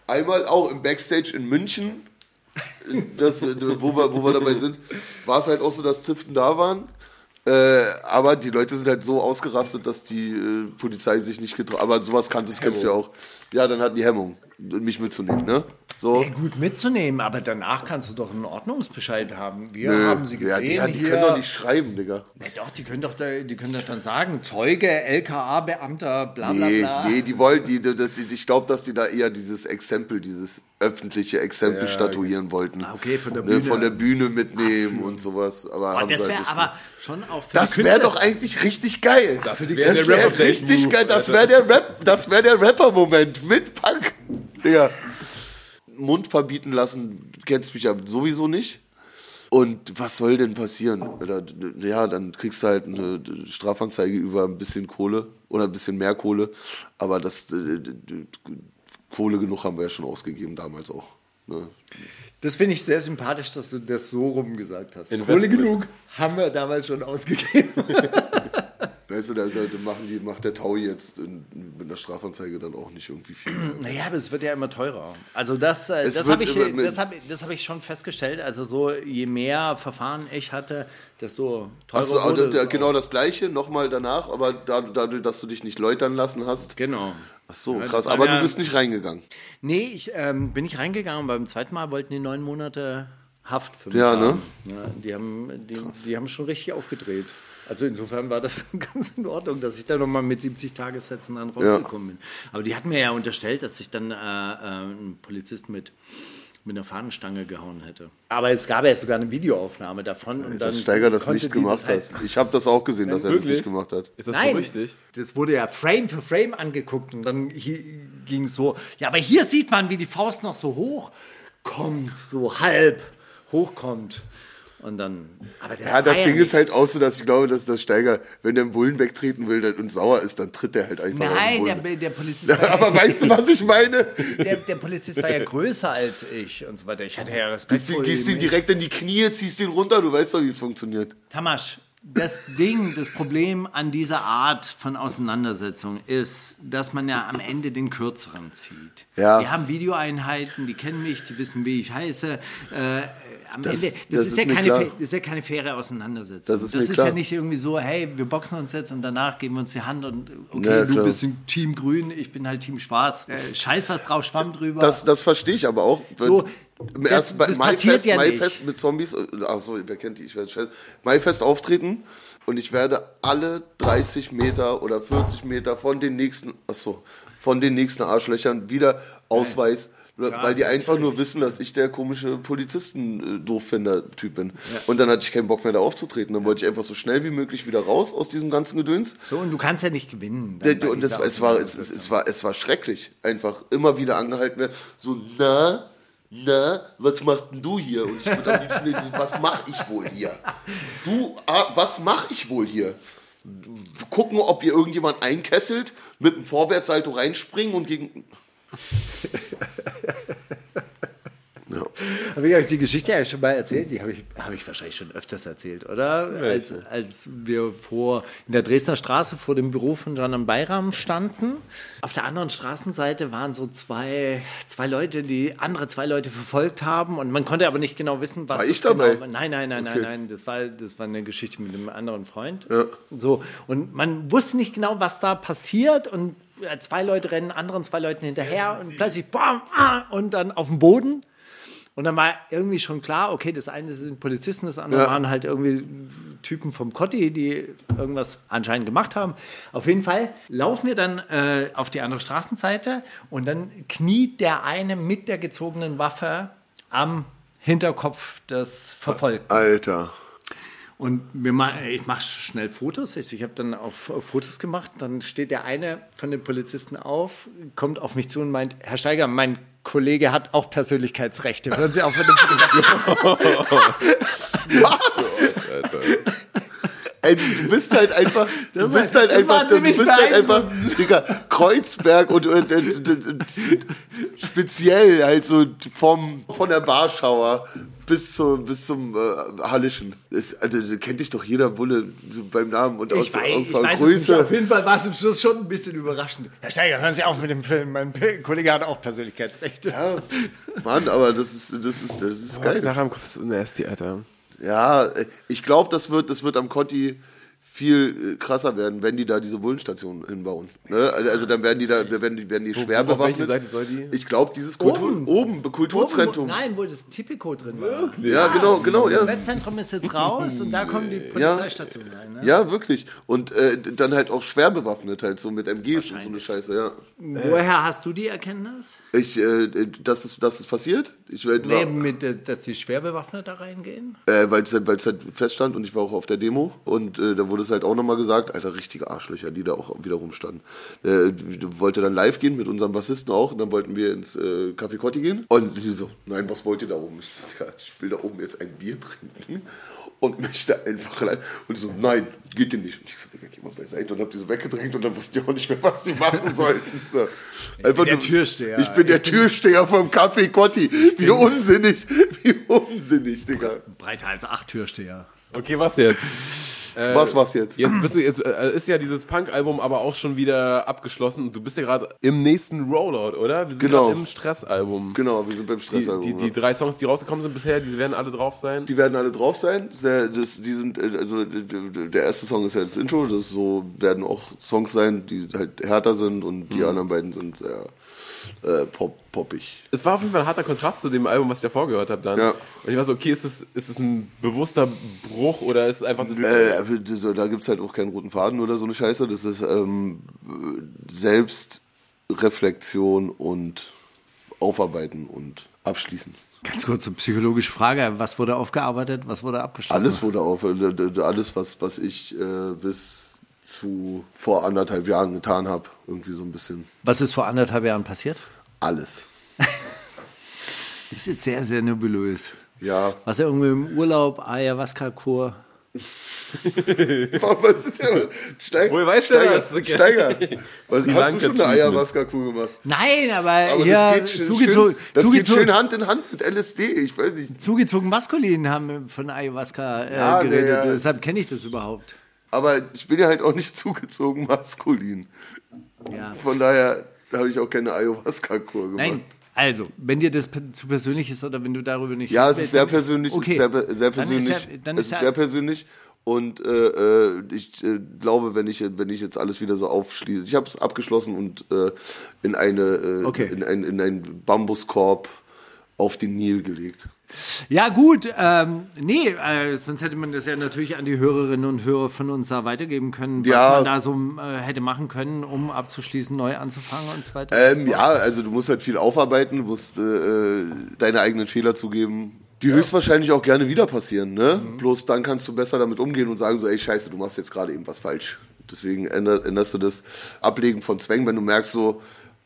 einmal auch im Backstage in München, das, wo, wir, wo wir dabei sind, war es halt auch so, dass Ziften da waren. Äh, aber die Leute sind halt so ausgerastet, dass die äh, Polizei sich nicht getraut. Aber sowas kanntest, kennst du ja auch. Ja, dann hatten die Hemmung, mich mitzunehmen, ne? So. Ja, gut mitzunehmen, aber danach kannst du doch einen Ordnungsbescheid haben. Wir Nö. haben sie gesehen ja, die, ja, die hier. können doch nicht schreiben, Digga. Ja, doch, die können doch, da, die können doch dann sagen, Zeuge, LKA-Beamter, bla bla Nee, bla. nee, die wollen, die, das, ich glaube, dass die da eher dieses Exempel, dieses öffentliche Exempel statuieren wollten. Ah, okay, von der Ne, Bühne. Von der Bühne mitnehmen und sowas. Aber Boah, haben das wäre halt aber schon auch für Das wäre doch eigentlich richtig geil. Das Das wäre Rapper richtig geil. Das wäre der Rap, das wäre der Rapper-Moment mit Punk. Digga. Mund verbieten lassen, kennst mich ja sowieso nicht. Und was soll denn passieren? Oder, Ja, dann kriegst du halt eine Strafanzeige über ein bisschen Kohle oder ein bisschen mehr Kohle. Aber das äh, Kohle genug haben wir ja schon ausgegeben damals auch. Ne? Das finde ich sehr sympathisch, dass du das so rum gesagt hast. Investment. Kohle genug haben wir damals schon ausgegeben. Weißt du, da, da machen die, macht der Taui jetzt in, mit einer Strafanzeige dann auch nicht irgendwie viel. mehr. Naja, aber es wird ja immer teurer. Also das, äh, das habe ich, das hab, das hab ich schon festgestellt. Also so, je mehr Verfahren ich hatte, desto teurer wurde also, es genau auch. das gleiche, nochmal danach, aber da- dadurch, dass du dich nicht läutern lassen hast. Genau. Ach so, Ja, krass. Aber ja- du bist nicht reingegangen. Nee, ich ähm, bin nicht reingegangen. Beim zweiten Mal wollten die neun Monate Haft für mich Ja, haben. ne? Ja, die, haben, die, die haben schon richtig aufgedreht. Also insofern war das ganz in Ordnung, dass ich da nochmal mit 70 Tagessätzen dann rausgekommen bin. Aber die hatten mir ja unterstellt, dass ich dann äh, äh, einen Polizist mit, mit einer Fahnenstange gehauen hätte. Aber es gab ja sogar eine Videoaufnahme davon. Und dann Dass Steiger das nicht gemacht das halt- hat. Ich habe das auch gesehen, dass er das Wirklich? nicht gemacht hat. Ist das Nein, berüchtigt? das wurde ja Frame für Frame angeguckt und dann ging es so, ja, aber hier sieht man, wie die Faust noch so hoch kommt, so halb hochkommt. Und dann, aber das Ja, das Ding ja ist halt auch so, dass ich glaube, dass das Steiger, wenn der einen Bullen wegtreten will und sauer ist, dann tritt er halt einfach Nein, den der, der Polizist war Aber ja, weißt du, was ich meine? der, der Polizist war ja größer als ich und so weiter. Ich hatte ja Respekt vor gehst ihm. direkt in die Knie, ziehst ihn runter, du weißt doch, wie es funktioniert. Tamasch, das Ding, das Problem an dieser Art von Auseinandersetzung ist, dass man ja am Ende den kürzeren zieht. Ja. Die haben Videoeinheiten, die kennen mich, die wissen, wie ich heiße. Äh, am Das- Ende, das, das ist, ist ja keine, das ist ja keine faire Auseinandersetzung. Das ist mir ja klar. nicht irgendwie so, hey, wir boxen uns jetzt und danach geben wir uns die Hand und okay, Ja, du bist im Team Grün, ich bin halt Team Schwarz. Äh, scheiß was drauf, Schwamm drüber. Das, das verstehe ich aber auch. So, Im das- das Maifest, passiert ja nicht. Maifest mit Zombies, achso, wer kennt die? Ich werde scheiße. Maifest auftreten und ich werde alle 30 Meter oder 40 Meter von den nächsten, achso, von den nächsten Arschlöchern wieder Ausweis. Weil die einfach nur wissen, dass ich der komische Polizisten-Dooffinder-Typ bin. Und dann hatte ich keinen Bock mehr da aufzutreten. Dann wollte ich einfach so schnell wie möglich wieder raus aus diesem ganzen Gedöns. so, und du kannst ja nicht gewinnen. Ja, und das, es, war, es, es, es, war, es war schrecklich. Einfach immer wieder angehalten werden. So, na, na, was machst denn du hier? Und ich würde am liebsten dieses, was mach ich wohl hier? Du, ah, was mach ich wohl hier? Gucken, ob ihr irgendjemand einkesselt, mit dem Vorwärtssalto reinspringen und gegen. Ja. Habe ich euch die Geschichte ja schon mal erzählt? Die habe ich, habe ich wahrscheinlich schon öfters erzählt, oder? Als, als wir vor, in der Dresdner Straße vor dem Büro von John Bayram standen. Auf der anderen Straßenseite waren so zwei, zwei Leute, die andere zwei Leute verfolgt haben und man konnte aber nicht genau wissen, was War ich dabei? Genau, nein, nein, nein, Okay. nein, nein. Das war, das war eine Geschichte mit einem anderen Freund. So. Und man wusste nicht genau, was da passiert und zwei Leute rennen anderen zwei Leuten hinterher und plötzlich bam, ah, und dann auf dem Boden. Und dann war irgendwie schon klar, okay, das eine sind Polizisten, das andere Ja. waren halt irgendwie Typen vom Kotti, die irgendwas anscheinend gemacht haben. Auf jeden Fall laufen wir dann äh, auf die andere Straßenseite und dann kniet der eine mit der gezogenen Waffe am Hinterkopf des Verfolgten. Alter. Und ich mache schnell Fotos. Ich, ich habe dann auch Fotos gemacht. Dann steht der eine von den Polizisten auf, kommt auf mich zu und meint, Herr Steiger, mein Kollege hat auch Persönlichkeitsrechte. Hören Sie auf mit dem Ey, du, bist halt einfach, du Das bist halt einfach, du bist halt einfach. Digga, Kreuzberg und, und, und, und, und speziell halt so vom, von der Warschauer bis, zu, bis zum äh, Hallischen. Das, also, da kennt dich doch jeder Bulle so beim Namen und aus Ich weiß, ich weiß es nicht. Auf Größe. jeden Fall war es am Schluss schon ein bisschen überraschend. Herr Steiger, hören Sie auf mit dem Film. Mein Kollege hat auch Persönlichkeitsrechte. Ja, Mann, aber das ist, das ist, das ist geil. Nachher im Kopf ist nasty, Alter. Ja, ich glaube, das wird, das wird am Conti viel äh, krasser werden, wenn die da diese Bullenstation hinbauen. Ne? Also dann werden die da, werden die, werden die schwer wo- auf welche bewaffnet. Seite soll die? Ich glaube, dieses Kultur, Oben. oben, Kulturzentrum. Oben, nein, wo das Tipico drin war. Ja, genau, genau, Das ja. Wettzentrum ist jetzt raus und da kommen die Polizeistationen rein. Ne? Ja, wirklich. Und äh, dann halt auch schwer bewaffnet, halt so mit MGs und so eine Scheiße, ja. Woher hast du die Erkenntnis? Ich, äh, dass es, dass es passiert? Ich, äh, Nee, mit, äh, dass die schwer bewaffnet da reingehen? Äh, weil es halt, halt feststand und ich war auch auf der Demo und äh, da wurde es halt auch nochmal gesagt, alter, richtige Arschlöcher, die da auch wieder rumstanden. Äh, wollte dann live gehen mit unserem Bassisten auch und dann wollten wir ins äh, Café Cotti gehen und die so, nein, was wollt ihr da oben? Ich, so, "Digga, ich will da oben jetzt ein Bier trinken und möchte einfach rein. Und die so, nein, geht dir nicht. Und ich so, Digga, geh mal beiseite und hab die so weggedrängt und dann wussten die auch nicht mehr, was die machen sollten. So. Einfach der nur- Türsteher. Ich bin der Türsteher vom Café Cotti. Wie unsinnig, wie unsinnig, Digga. Breiter als acht Türsteher. Okay, was jetzt? Was war's jetzt? Jetzt bist du jetzt äh, ist ja dieses Punk-Album aber auch schon wieder abgeschlossen und du bist ja gerade im nächsten Rollout, oder? Wir sind Genau. im Stressalbum. Genau, wir sind beim Die, Stressalbum. die, die ja. drei Songs, die rausgekommen sind bisher, die werden alle drauf sein. Die werden alle drauf sein. Sehr, das, die sind, äh, also der erste Song ist ja das Intro. Das so werden auch Songs sein, die halt härter sind und die anderen beiden sind sehr äh, pop, poppig. Es war auf jeden Fall ein harter Kontrast zu dem Album, was ich davor gehört habe dann. Ja. Und ich war so, okay, ist es, ist es ein bewusster Bruch oder ist es einfach das... Äh, so, da gibt es halt auch keinen roten Faden oder so eine Scheiße. Das ist ähm, Selbstreflexion und Aufarbeiten und Abschließen. Ganz kurze psychologische Frage. Was wurde aufgearbeitet? Was wurde abgeschlossen? Alles wurde auf, äh, alles, was, was ich äh, bis zu vor anderthalb Jahren getan habe, irgendwie so ein bisschen Was ist vor anderthalb Jahren passiert? alles. Das ist jetzt sehr, sehr nebulös. Ja, Was irgendwie im Urlaub, Ayahuasca-Kur. was ist der? Steig, Woher weißt du Steiger, das? Steiger. Was, hast du schon eine. Ayahuasca-Kur gemacht? Nein, aber, Aber hier das geht, schön, zugezogen, schön, das geht zugezogen, schön Hand in Hand mit LSD, ich weiß nicht. zugezogen maskulin haben von Ayahuasca äh, Ja, nee, geredet. ja. Deshalb kenne ich das überhaupt. Aber ich bin ja halt auch nicht zugezogen maskulin. Ja. Von daher habe ich auch keine Ayahuasca-Kur gemacht. Nein, also, wenn dir das zu persönlich ist oder wenn du darüber nicht. Ja, es ist sehr persönlich, Okay. es ist sehr, sehr Dann ist persönlich. ja- dann es ist ist ja- sehr persönlich und äh, äh, ich äh, glaube, wenn ich wenn ich jetzt alles wieder so aufschließe, ich habe es abgeschlossen und äh, in eine äh, Okay. in, ein, in einen Bambuskorb auf den Nil gelegt. Ja, gut. Ähm, nee, äh, sonst hätte man das ja natürlich an die Hörerinnen und Hörer von uns da weitergeben können, was Ja. man da so äh, hätte machen können, um abzuschließen, neu anzufangen und so weiter. Ähm, ja, also du musst halt viel aufarbeiten, du musst äh, deine eigenen Fehler zugeben, die höchstwahrscheinlich auch gerne wieder passieren. Ne? Mhm. Bloß dann kannst du besser damit umgehen und sagen so, ey Scheiße, du machst jetzt gerade eben was falsch. Deswegen änder, änderst du das Ablegen von Zwängen, wenn du merkst so,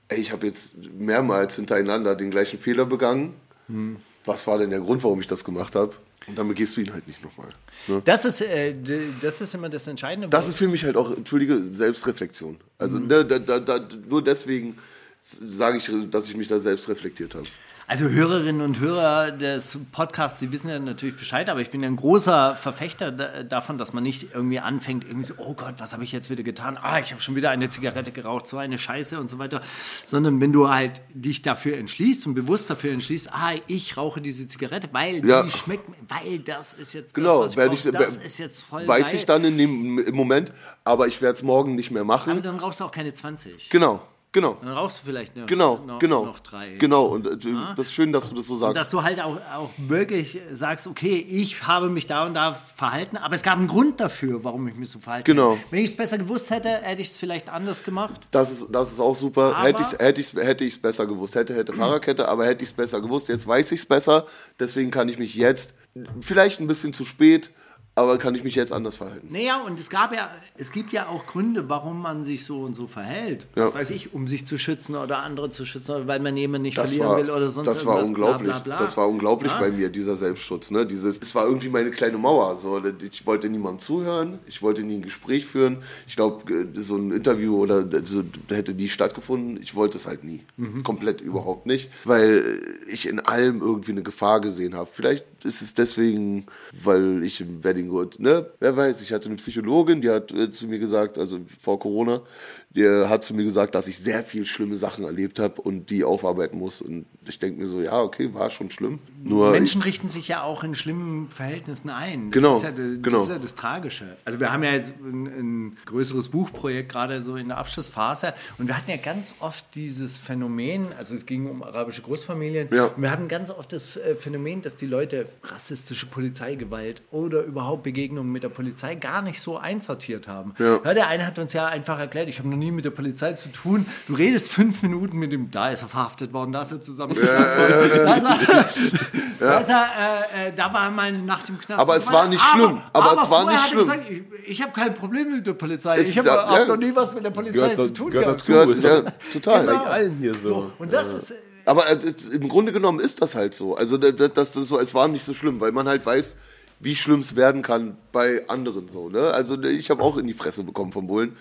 ey, ich habe jetzt mehrmals hintereinander den gleichen Fehler begangen. Mhm. Was war denn der Grund, warum ich das gemacht habe? Und dann begehst du ihn halt nicht nochmal. Ne? Das ist, äh, das ist immer das Entscheidende. Das ist für mich halt auch, entschuldige, Selbstreflexion. Also Mhm. ne, da, da, da, nur deswegen sage ich, dass ich mich da selbst reflektiert habe. Also Hörerinnen und Hörer des Podcasts, die wissen ja natürlich Bescheid, aber ich bin ja ein großer Verfechter da- davon, dass man nicht irgendwie anfängt, irgendwie so, oh Gott, was habe ich jetzt wieder getan? Ah, ich habe schon wieder eine Zigarette geraucht, so eine Scheiße und so weiter. Sondern wenn du halt dich dafür entschließt und bewusst dafür entschließt, ah, ich rauche diese Zigarette, weil Ja. die schmeckt, weil das ist jetzt Genau, das, was ich ich, das ist jetzt voll weiß geil. ich dann in dem, im Moment, aber ich werde es morgen nicht mehr aber machen. dann rauchst du auch keine 20. Genau, genau, Dann rauchst du vielleicht noch, genau, noch, genau, noch drei. genau. Und äh, das ist schön, dass du das so Und sagst. dass du halt auch, auch wirklich sagst, okay, ich habe mich da und da verhalten, aber es gab einen Grund dafür, warum ich mich so verhalten Genau. habe. Wenn ich es besser gewusst hätte, hätte ich es vielleicht anders gemacht. Das ist, das ist auch super. Aber- hätte ich es hätte ich's, hätte ich's besser gewusst. Hätte, hätte Fahrerkette, aber hätte ich es besser gewusst. Jetzt weiß ich es besser. Deswegen kann ich mich jetzt, vielleicht ein bisschen zu spät, aber kann ich mich jetzt anders verhalten. Naja, und es gab ja, es gibt ja auch Gründe, warum man sich so und so verhält. Ja. Was weiß ich, um sich zu schützen oder andere zu schützen, weil man jemanden nicht Das verlieren war, will oder sonst das war irgendwas. unglaublich. Bla, bla, bla. Das war unglaublich Ja? bei mir, dieser Selbstschutz. Ne? Dieses, es war irgendwie meine kleine Mauer. So, ich wollte niemandem zuhören, ich wollte nie ein Gespräch führen. Ich glaube, so ein Interview oder so, hätte nie stattgefunden. Ich wollte es halt nie. Mhm. Komplett überhaupt nicht. Weil ich in allem irgendwie eine Gefahr gesehen habe. Vielleicht ist es deswegen, weil ich im Wedding Hood, ne? Wer weiß, ich hatte eine Psychologin, die hat äh, zu mir gesagt, also vor Corona, die hat zu mir gesagt, dass ich sehr viel schlimme Sachen erlebt habe und die aufarbeiten muss. Und ich denke mir so, ja, okay, war schon schlimm. Nur Menschen richten sich ja auch in schlimmen Verhältnissen ein. Das Genau, ist ja, das, genau. ist ja das Tragische. Also wir haben ja jetzt ein, ein größeres Buchprojekt gerade so in der Abschlussphase und wir hatten ja ganz oft dieses Phänomen, also es ging um arabische Großfamilien Ja. und wir hatten ganz oft das äh, Phänomen, dass die Leute rassistische Polizeigewalt oder überhaupt Begegnungen mit der Polizei gar nicht so einsortiert haben. Ja. der eine hat uns ja einfach erklärt, ich habe nie mit der Polizei zu tun. Du redest fünf Minuten mit ihm, da ist er verhaftet worden, da ist er zusammengeschlagen worden, da er, da, er äh, äh, da war mal eine Nacht im Knast. Aber es war nicht schlimm. Aber es war nicht er schlimm. Gesagt, ich ich habe kein Problem mit der Polizei. Es ich habe ja- ja. noch nie was mit der Polizei Gehört zu tun gehört gehabt. dazu. gehört, ja, total. Genau. Allen hier so. So, und das ist Aber äh, im Grunde genommen ist das halt so. Also das, das ist so, es war nicht so schlimm, weil man halt weiß, wie schlimm es werden kann bei anderen so. Ne? Also ich habe auch in die Fresse bekommen vom Bullen.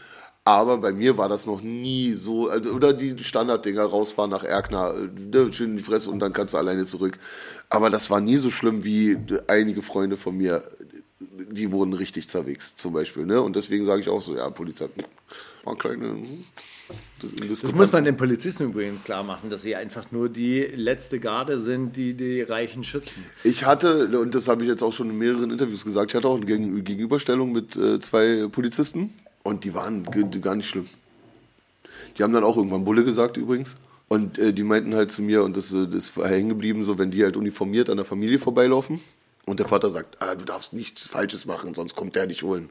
Aber bei mir war das noch nie so, also, oder die Standarddinger rausfahren nach Erkner, äh, ne, schön in die Fresse und dann kannst du alleine zurück. Aber das war nie so schlimm wie einige Freunde von mir, die wurden richtig zerwichst zum Beispiel. Ne? Und deswegen sage ich auch so, ja, Polizei, war kleine... hm, Das muss man den Polizisten übrigens klar machen, dass sie einfach nur die letzte Garde sind, die die Reichen schützen. Ich hatte, und das habe ich jetzt auch schon in mehreren Interviews gesagt, ich hatte auch eine Gegen- Gegenüberstellung mit äh, zwei Polizisten und die waren gar nicht schlimm. Die haben dann auch irgendwann Bulle gesagt übrigens. Und äh, die meinten halt zu mir, und das, äh, das war hängen geblieben, so, wenn die halt uniformiert an der Familie vorbeilaufen und der Vater sagt, ah, du darfst nichts Falsches machen, sonst kommt der dich holen.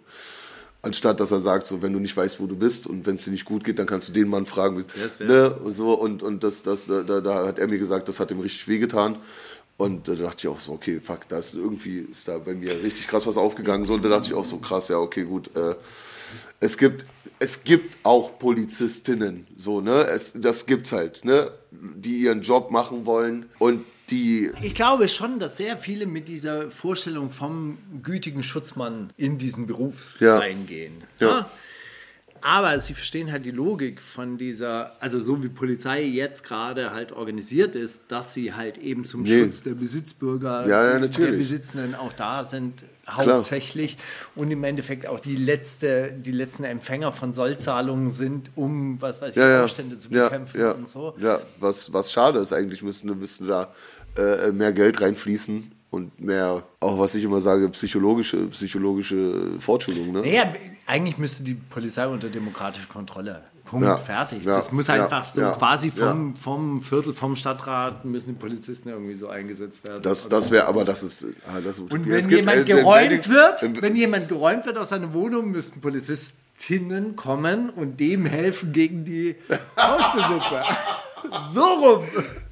Anstatt dass er sagt, so wenn du nicht weißt, wo du bist und wenn es dir nicht gut geht, dann kannst du den Mann fragen. Wär's. ne? und So, und, und das, das, da, da- da hat er mir gesagt, das hat ihm richtig wehgetan. Und da dachte ich auch so, okay, fuck, da ist irgendwie ist da bei mir richtig krass was aufgegangen. So, und da dachte ich auch so, krass, ja, okay, gut. Äh, es gibt, es gibt auch Polizistinnen, so, ne? Es, das gibt's halt, ne? Die ihren Job machen wollen und die Ich glaube schon, dass sehr viele mit dieser Vorstellung vom gütigen Schutzmann in diesen Beruf Ja. reingehen. Ja. Aber sie verstehen halt die Logik von dieser, also so wie Polizei jetzt gerade halt organisiert ist, dass sie halt eben zum Nee. Schutz der Besitzbürger, Ja, ja, der. Besitzenden auch da sind, hauptsächlich. Und im Endeffekt auch die, letzte, die letzten Empfänger von Sollzahlungen sind, um, was weiß ich, ja, ja, Aufstände zu bekämpfen ja, und so. Ja, was, was schade ist, eigentlich müsste, müsste da äh, mehr Geld reinfließen und mehr, auch was ich immer sage, psychologische, psychologische Fortschulung. Ne? Naja, eigentlich müsste die Polizei unter demokratischer Kontrolle. Punkt, Ja, fertig. ja, das muss ja, einfach so quasi vom, vom Viertel, vom Stadtrat müssen die Polizisten irgendwie so eingesetzt werden. Das, das wäre, aber das ist, ah, das ist Und wenn gibt, jemand äh, geräumt wenn- wird, wenn- wenn jemand geräumt wird aus seiner Wohnung, müssten Polizistinnen kommen und dem helfen gegen die Hausbesucher. so rum.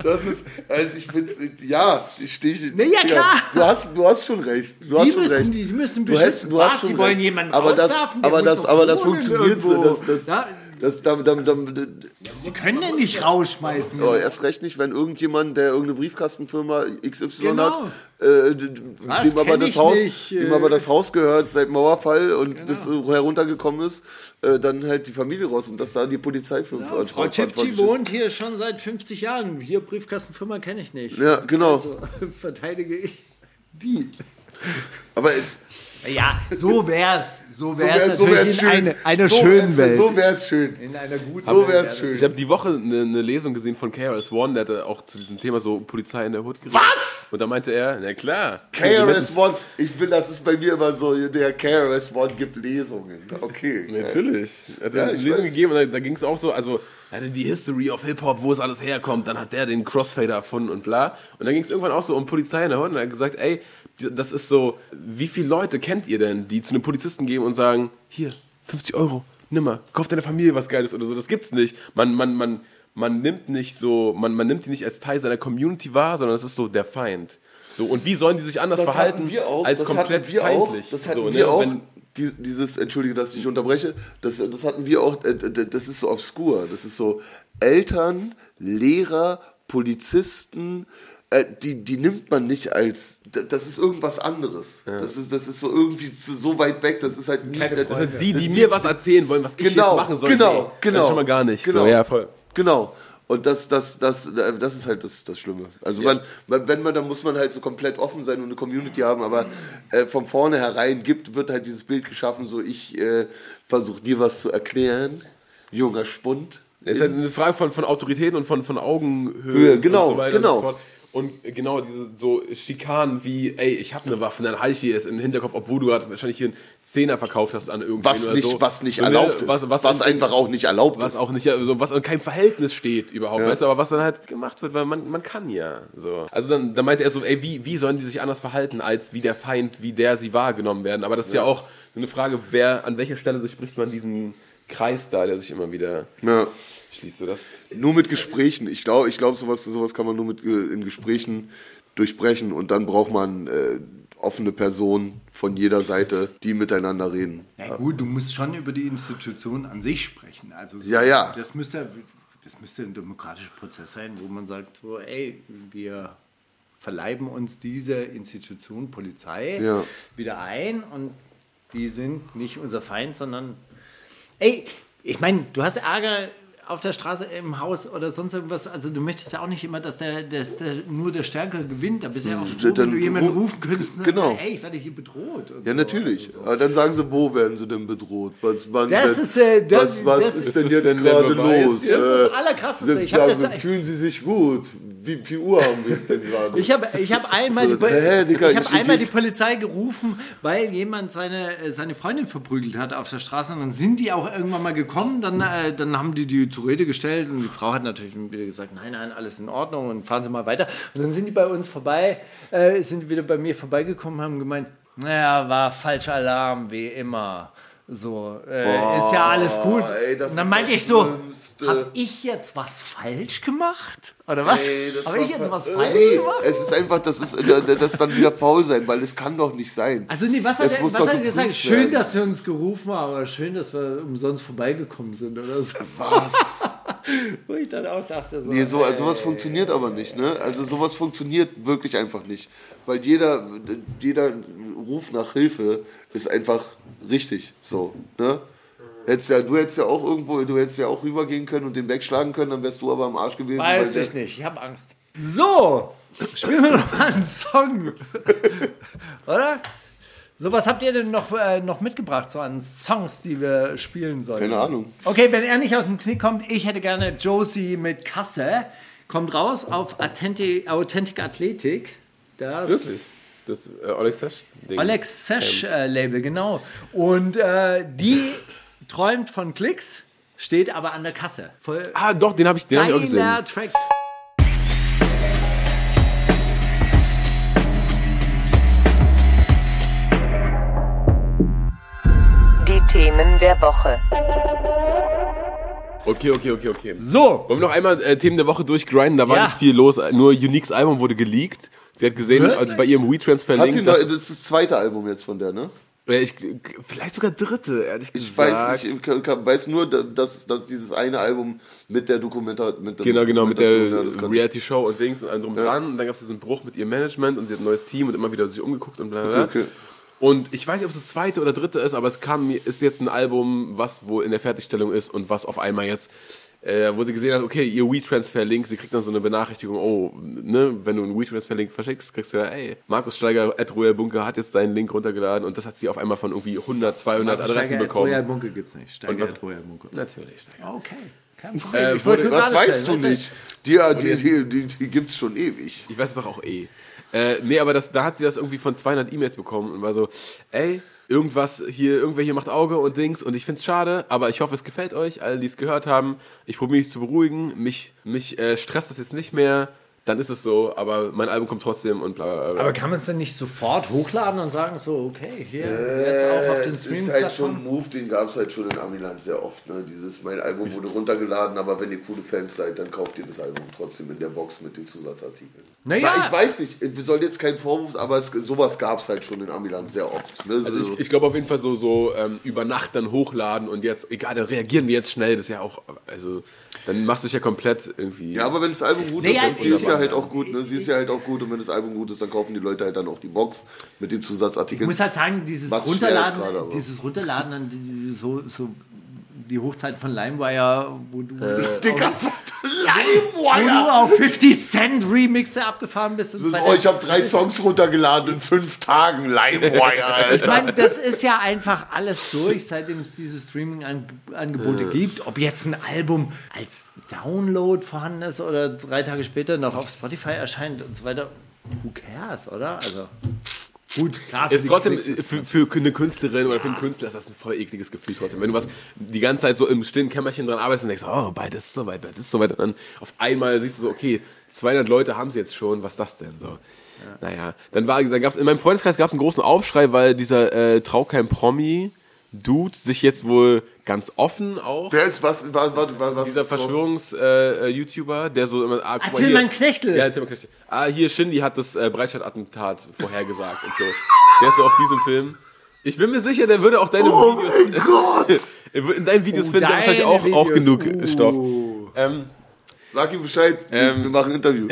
Das ist, also ich finde ja, ich stehe. Na ja, klar. Du hast, du hast schon recht. Du hast Die schon müssen, recht. die müssen Du beschützen. hast, du hast Was, schon sie wollen recht. jemanden aber das, aber das, aber das funktioniert so. Das, das, Ja. Das, da, da, da, Sie können den nicht rausschmeißen. Aber erst recht nicht, wenn irgendjemand, der irgendeine Briefkastenfirma XY Genau. hat, äh, dem, aber das Haus, nicht, äh. dem aber das Haus gehört seit Mauerfall und Genau. das äh, heruntergekommen ist, äh, dann halt die Familie raus und dass da die Polizei für Ja, Frau ist. wohnt hier schon seit 50 Jahren. Hier Briefkastenfirma kenne ich nicht. Ja, genau. Also, verteidige ich die. Aber Ja, so wär's. So so wär's wär's, so natürlich wär's in schön. eine, einer so schönen wär's, Welt. So wär's schön. in einer guten So Welt wär's wäre schön. Ich habe die Woche eine, eine Lesung gesehen von KRS One, der hatte auch zu diesem Thema so Polizei in der Hut geredet. Was? Und da meinte er, na klar. KRS One, ich will, das ist bei mir immer so, der KRS One gibt Lesungen. Okay. Natürlich. Er hat Ja, eine Lesung weiß. gegeben und da, da ging es auch so, also er hatte die History of Hip-Hop, wo es alles herkommt, dann hat der den Crossfader erfunden und bla. Und dann ging es irgendwann auch so um Polizei in der Hut und er hat gesagt, ey, das ist so, wie viele Leute kennt ihr denn, die zu einem Polizisten gehen und sagen, hier, 50 Euro, nimm mal, kauf deiner Familie was Geiles oder so, das gibt's nicht. Man, man, man, man nimmt nicht so, man, man nimmt die nicht als Teil seiner Community wahr, sondern es ist so der Feind. So, und wie sollen die sich anders Das verhalten auch. als das komplett feindlich? Auch, das hatten so, wir ne? auch. Wenn, die, dieses, entschuldige, dass ich unterbreche, das, das hatten wir auch, äh, das ist so obskur. Das ist so Eltern, Lehrer, Polizisten, äh, die, die nimmt man nicht als, das ist irgendwas anderes. Das, ist, das ist so irgendwie zu, so weit weg, das ist halt nie, das, Also die, die mir was erzählen wollen, was ich Genau, jetzt machen soll. genau, nee, genau. Das ist schon mal gar nicht. Genau. So, ja, voll. Genau. Und das, das, das, das ist halt das, das Schlimme. Also man, man, wenn man, dann muss man halt so komplett offen sein und eine Community haben, aber äh, von vornherein gibt, wird halt dieses Bild geschaffen, so ich äh, versuche dir was zu erklären, junger Spund. Es ist halt eine Frage von, von Autorität und von, von Augenhöhe Höhe, genau, und so weiter genau. und so fort. Und genau diese so Schikanen wie, ey, ich habe eine Waffe, dann halte ich die jetzt im Hinterkopf, obwohl du gerade wahrscheinlich hier einen Zehner verkauft hast an irgendwen Was oder nicht, so. was nicht So, erlaubt ist. Was, was, was in- einfach auch nicht erlaubt was ist. auch nicht, also was in keinem Verhältnis steht überhaupt, Ja. weißt du, aber was dann halt gemacht wird, weil man, man kann ja. So. Also dann, dann meinte er so, ey, wie, wie sollen die sich anders verhalten, als wie der Feind, wie der sie wahrgenommen werden. Aber das ist ja, auch so eine Frage, wer, an welcher Stelle durchbricht man diesen Kreis da, der sich immer wieder ja. schließt. So das, Nur mit Gesprächen. Ich glaube, ich glaube, sowas, sowas kann man nur mit äh, in Gesprächen durchbrechen und dann braucht man äh, offene Personen von jeder Seite, die miteinander reden. Ja gut, du musst schon über die Institution an sich sprechen. Also so, Ja, ja. Das müsste, das müsste ein demokratischer Prozess sein, wo man sagt, so, ey, wir verleiben uns diese Institution Polizei Ja. wieder ein und die sind nicht unser Feind, sondern ey, ich meine, du hast Ärger auf der Straße im Haus oder sonst irgendwas, also du möchtest ja auch nicht immer, dass der, dass der nur der Stärkere gewinnt. Da bist du ja auch froh, wenn du jemanden ru- rufen könntest, genau. ey, ich werde hier bedroht. Ja, so. natürlich. Also so. Aber dann sagen sie, wo werden sie denn bedroht? Was, wann Das ist, äh, das- was, was das ist ist- denn jetzt gerade los? Das ist das Äh, Allerkrasseste. Ich hab sagen, das- fühlen Sie sich gut? Wie viel Uhr haben wir es denn gerade? Ich habe ich hab einmal, So, die, hä, Digga, ich hab ich- einmal ich- die Polizei gerufen, weil jemand seine, äh, seine Freundin verprügelt hat auf der Straße. Und dann sind die auch irgendwann mal gekommen. Dann, äh, dann haben die die zur Rede gestellt und die Frau hat natürlich wieder gesagt, nein, nein, alles in Ordnung und fahren Sie mal weiter. Und dann sind die bei uns vorbei, äh, sind wieder bei mir vorbeigekommen, haben gemeint, naja, war falscher Alarm, wie immer. So, äh, ist ja alles gut. ey, und dann meinte ich so, Schlimmste. hab ich jetzt was falsch gemacht? Oder was? Habe ich jetzt was Ey, falsch gemacht? Es ist einfach, das ist das dann wieder faul sein, weil es kann doch nicht sein. Also nee, was hat, er, was hat er gesagt? geprüft Schön, werden. dass sie uns gerufen haben, aber schön, dass wir umsonst vorbeigekommen sind oder so. Was? Wo ich dann auch dachte so, Nee, so, also sowas funktioniert aber nicht, ne? Also sowas funktioniert wirklich einfach nicht. Weil jeder, jeder Ruf nach Hilfe ist einfach richtig. So, ne? Hättest ja, du hättest ja auch irgendwo, du hättest ja auch rübergehen können und den wegschlagen können, dann wärst du aber am Arsch gewesen. Weiß weil ich der- nicht, ich habe Angst. So, spielen wir noch mal einen Song. Oder? So, was habt ihr denn noch, äh, noch mitgebracht, so an Songs, die wir spielen sollen? Keine Ahnung. Okay, wenn er nicht aus dem Knick kommt, ich hätte gerne Josie mit Kasse. Kommt raus auf Authentic, Authentic Athletic. Das Wirklich? Das äh, Alex Sesh? Ding. Alex Sesh äh, Label, genau. Und äh, die träumt von Klicks, steht aber an der Kasse. Voll Ah, doch, den habe ich, den hab ich auch gesehen. Track. Die Themen der Woche. Okay, okay, okay, okay. So, Wollen wir noch einmal äh, Themen der Woche durchgrinden? Da war Ja. nicht viel los. Nur Uniques Album wurde geleakt. Sie hat gesehen, Wirklich? äh, bei ihrem Hat sie WeTransfer-Link, noch, das ist das zweite Album jetzt von der, ne? ich, vielleicht sogar dritte, ehrlich Ich gesagt. weiß, ich kann- kann- weiß nur, dass, dass dieses eine Album mit der Dokumentation. Mit der Genau, genau, mit der ja, Reality-Show und Dings und allem drum und dran. Und dann gab es diesen Bruch mit ihrem Management und sie hat ein neues Team und immer wieder sich umgeguckt und bla bla bla. Okay, okay. Und ich weiß nicht, ob es das zweite oder dritte ist, aber es kam mir, ist jetzt ein Album, was wohl in der Fertigstellung ist und was auf einmal jetzt, äh, wo sie gesehen hat, okay, ihr WeTransfer-Link, sie kriegt dann so eine Benachrichtigung, oh, ne, wenn du einen WeTransfer-Link verschickst, kriegst du ja, ey, Markus Steiger, at Royal Bunker hat jetzt seinen Link runtergeladen und das hat sie auf einmal von irgendwie 100, 200 Adressen bekommen. Royal Bunker gibt's nicht. Steiger Und was- at Royal Bunker. Natürlich, Steiger. Okay, kein Problem. Äh, ich wollte wurde- Was weißt du nicht? Die, die, die, die, die gibt es schon ewig. Ich weiß es doch auch eh. Äh, nee, aber das, da hat sie das irgendwie von 200 E-Mails bekommen und war so, ey, irgendwas hier, irgendwer hier macht Auge und Dings und ich find's schade, aber ich hoffe, es gefällt euch, alle, die es gehört haben. Ich probiere mich zu beruhigen, mich, mich äh, stresst das jetzt nicht mehr, dann ist es so, aber mein Album kommt trotzdem und bla bla bla. Aber kann man es denn nicht sofort hochladen und sagen, so, okay, hier, jetzt auch auf den es ist halt schon ein? Move, den gab es halt schon in Amiland sehr oft. Ne? Dieses, mein Album wurde runtergeladen, aber wenn ihr coole Fans seid, dann kauft ihr das Album trotzdem in der Box mit den Zusatzartikeln. Naja. Na, Ich weiß nicht, wir sollen jetzt keinen Vorwurf, aber es, sowas gab es halt schon in Amiland sehr oft. Ne? also So- ich, ich glaube auf jeden Fall so, so ähm, über Nacht dann hochladen und jetzt, egal, dann reagieren wir jetzt schnell, das ist ja auch, also, dann machst du dich ja komplett irgendwie. ja, aber wenn das Album gut ist, und sie ist ja ich- halt auch gut, ne? sie ist ja halt auch gut und wenn das Album gut ist, dann kaufen die Leute halt dann auch die Box mit den Ich Zusatzartikeln. muss halt sagen, dieses Was Runterladen, gerade, aber- dieses Runterladen an die, so, so die Hochzeit von LimeWire, wo du, Digga, wo du auf 50 Cent Remixe abgefahren bist. Und so Das ist, oh, ich habe drei Songs runtergeladen in fünf Tagen. LimeWire, Ich Alter. meine, das ist ja einfach alles durch, seitdem es diese Streaming-Angebote gibt. Ob jetzt ein Album als Download vorhanden ist oder drei Tage später noch auf Spotify erscheint und so weiter. Who cares, oder? Also, gut, klar. ist trotzdem für, für eine Künstlerin oder für einen Künstler ist das ein voll ekliges Gefühl trotzdem. Wenn du was die ganze Zeit so im stillen Kämmerchen dran arbeitest und denkst, oh, bald ist es soweit, bald ist es soweit. Und dann auf einmal siehst du so, okay, 200 Leute haben es jetzt schon, was ist das denn so? Naja, dann war, dann gab's in meinem Freundeskreis gab es einen großen Aufschrei, weil dieser äh, Traukeim Promi Dude sich jetzt wohl ganz offen auch Wer ist was? was, was, was dieser ist drauf? Verschwörungs-YouTuber, der so immer. Ah, guck mal Tillmann hier. Knechtel. Ja, Tillmann Knechtel. Ah, hier, Shindy hat das äh, Breitscheid-Attentat vorhergesagt und so. Der ist so auf diesem Film. Ich bin mir sicher, der würde auch deine Oh Videos. mein Gott! in deinen Videos Oh, findet er wahrscheinlich auch, auch genug Uh. Stoff. Ähm, Sag ihm Bescheid, wir- Ähm. wir machen ein Interview.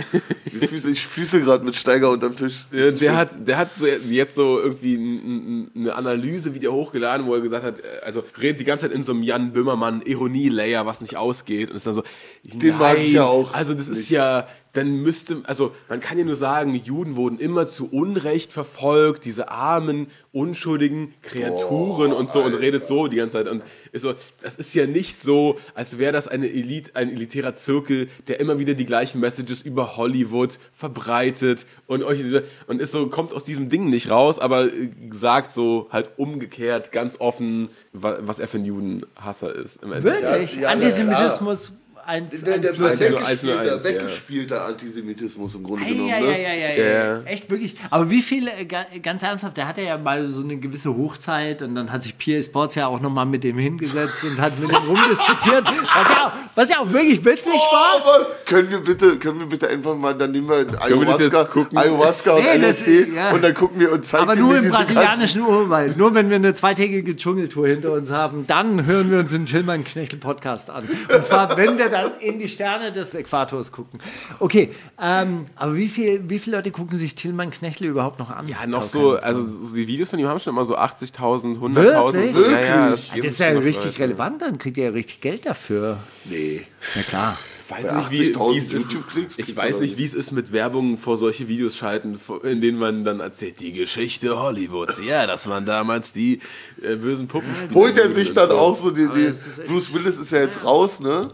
Ich füße, ich füße gerade mit Steiger unterm Tisch. der, hat, der hat so jetzt so irgendwie n- n- eine Analyse wieder hochgeladen, wo er gesagt hat, äh, also redet die ganze Zeit in so einem Jan Böhmermann Ironie-Layer, was nicht ausgeht und ist dann so, Den mag ich ja auch Also das ist nicht. ja dann müsste, also man kann ja nur sagen, Juden wurden immer zu Unrecht verfolgt, diese armen, unschuldigen Kreaturen und so und redet so die ganze Zeit und ist so, das ist ja nicht so, als wäre das eine Elite, ein elitärer Zirkel, der immer wieder die gleichen Messages über Hollywood verbreitet und euch und ist so, kommt aus diesem Ding nicht raus, aber sagt so halt umgekehrt, ganz offen, wa- was er für ein Judenhasser ist. Im Endeffekt. Wirklich? Ja, ja, Antisemitismus eins, Der, der plus sechs. Eins nur weggespielter, eins, ja. weggespielter Antisemitismus im Grunde Ei, genommen. ja, ne? ja, ja, ja, ja, Ja. Echt wirklich. Aber wie viele, äh, ga- ganz ernsthaft, der hatte ja mal so eine gewisse Hochzeit und dann hat sich PA Sports ja auch nochmal mit dem hingesetzt und hat mit ihm rumdiskutiert, was ja, auch, was ja auch wirklich witzig war. Aber können wir bitte, können wir bitte einfach mal, dann nehmen wir wir Ayahuasca, gucken? Ayahuasca und Nee, das- LSD ja. und dann gucken wir und zeigen Aber wir nur im brasilianischen Urwald. Nur wenn wir eine zweitägige Dschungeltour hinter uns haben, dann hören wir uns den Tillmann Knechtel Podcast an. Und zwar, wenn wir dann in die Sterne des Äquators gucken. Okay, ähm, aber wie, viel, wie viele Leute gucken sich Tillmann Knechtel überhaupt noch an? Ja, noch so, also so die Videos von ihm haben schon immer so 80.000, 100.000. Wirklich? Ja, ja, Wirklich? Das ist ja richtig relevant, dann kriegt ihr ja richtig Geld dafür. Nee. Na klar. Ich weiß nicht, wie, 80.000 wie es ist. YouTube-Klicks Ich weiß nicht, wie es ist mit Werbung vor solche Videos schalten, in denen man dann erzählt, die Geschichte Hollywoods. Ja, dass man damals die äh, bösen Puppen spielt. Holt er sich dann auch so die, die das Bruce Willis ist ja jetzt raus, ne?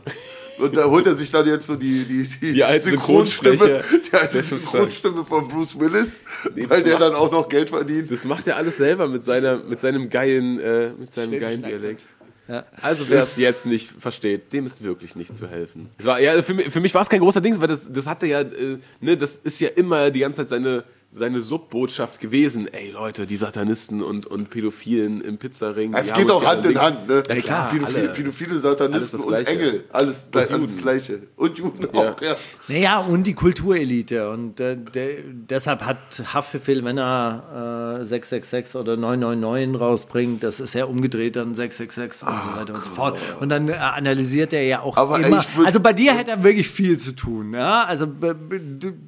Und da holt er sich dann jetzt so die, die, die, Die alte Synchronstimme, die alte Das ist schon Synchronstimme von Bruce Willis, Nee, weil der macht- dann auch noch Geld verdient. Das macht er alles selber mit, seiner, mit seinem geilen, äh, mit seinem geilen Dialekt. Also wer es jetzt nicht versteht, dem ist wirklich nicht zu helfen. Es war, ja, für, mich- für mich war es kein großer Ding, weil das, das hatte ja, äh, ne, das ist ja immer die ganze Zeit seine, seine Subbotschaft gewesen. Ey Leute, die Satanisten und, und Pädophilen im Pizzaring. Es geht auch Hand in Ding- Hand, ne? Ja klar, Pädophile, alle. Pädophile Satanisten das und Gleiche. Engel. Alles, Und alles Juden. das Gleiche. Und Juden Ja. auch, ja. Naja, und die Kulturelite. Und äh, de, deshalb hat Haftbefehl, wenn er äh, 666 oder 999 rausbringt, das ist ja umgedreht dann 666 und so weiter und so fort. Und dann äh, analysiert er ja auch Aber immer. würd- also bei dir hätte er wirklich viel zu tun. Ja? Also bei,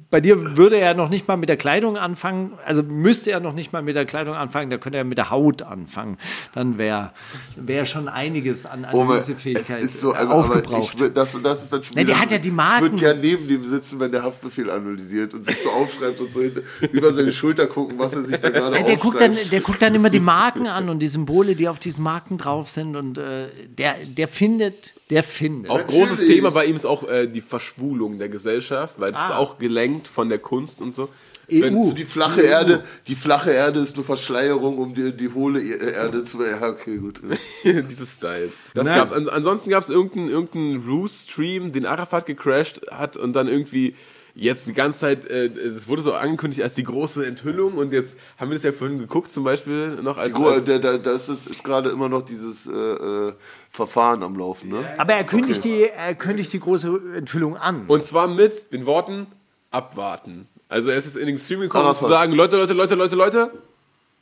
bei dir würde er noch nicht mal mit der Kleidung anfangen. Also müsste er noch nicht mal mit der Kleidung anfangen. Da könnte er mit der Haut anfangen. Dann wäre wär schon einiges an Analysefähigkeit es ist so, aber, aber aufgebraucht. ich, würd- das, das ist dann schon Ne, der hat ja die Marken. Ich würde gerne neben dem sitzen, wenn der Haftbefehl analysiert und sich so aufschreibt und so hinter, über seine Schulter gucken, was er sich da gerade Ja, der, guckt dann, aufschreibt. der guckt dann immer die Marken an und die Symbole, die auf diesen Marken drauf sind. Und äh, der, der findet, der findet. Auch Natürlich. großes Thema bei ihm ist auch äh, die Verschwulung der Gesellschaft, weil es ist Ah. auch gelenkt von der Kunst und so. EU. Wenn- So die flache Erde, die flache Erde ist nur Verschleierung, um die, die hohle Erde zu. Ja, okay, gut. Diese Styles. Das Nein. gab's. An, ansonsten gab es irgendeinen irgendeinen Roost-Stream, den Arafat gecrashed hat und dann irgendwie jetzt die ganze Zeit, äh, es wurde so angekündigt als die große Enthüllung und jetzt haben wir das ja vorhin geguckt, zum Beispiel noch als. Mal, als da, da, das ist, ist gerade immer noch dieses äh, äh, Verfahren am Laufen, ne? Aber er kündigt, die, er kündigt die große Enthüllung an. und zwar mit den Worten abwarten. Also er ist jetzt in den Stream gekommen, um zu sagen, Leute, Leute, Leute, Leute, Leute,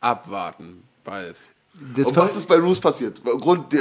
abwarten. Bald. das Und was ist bei Roos passiert? Grund,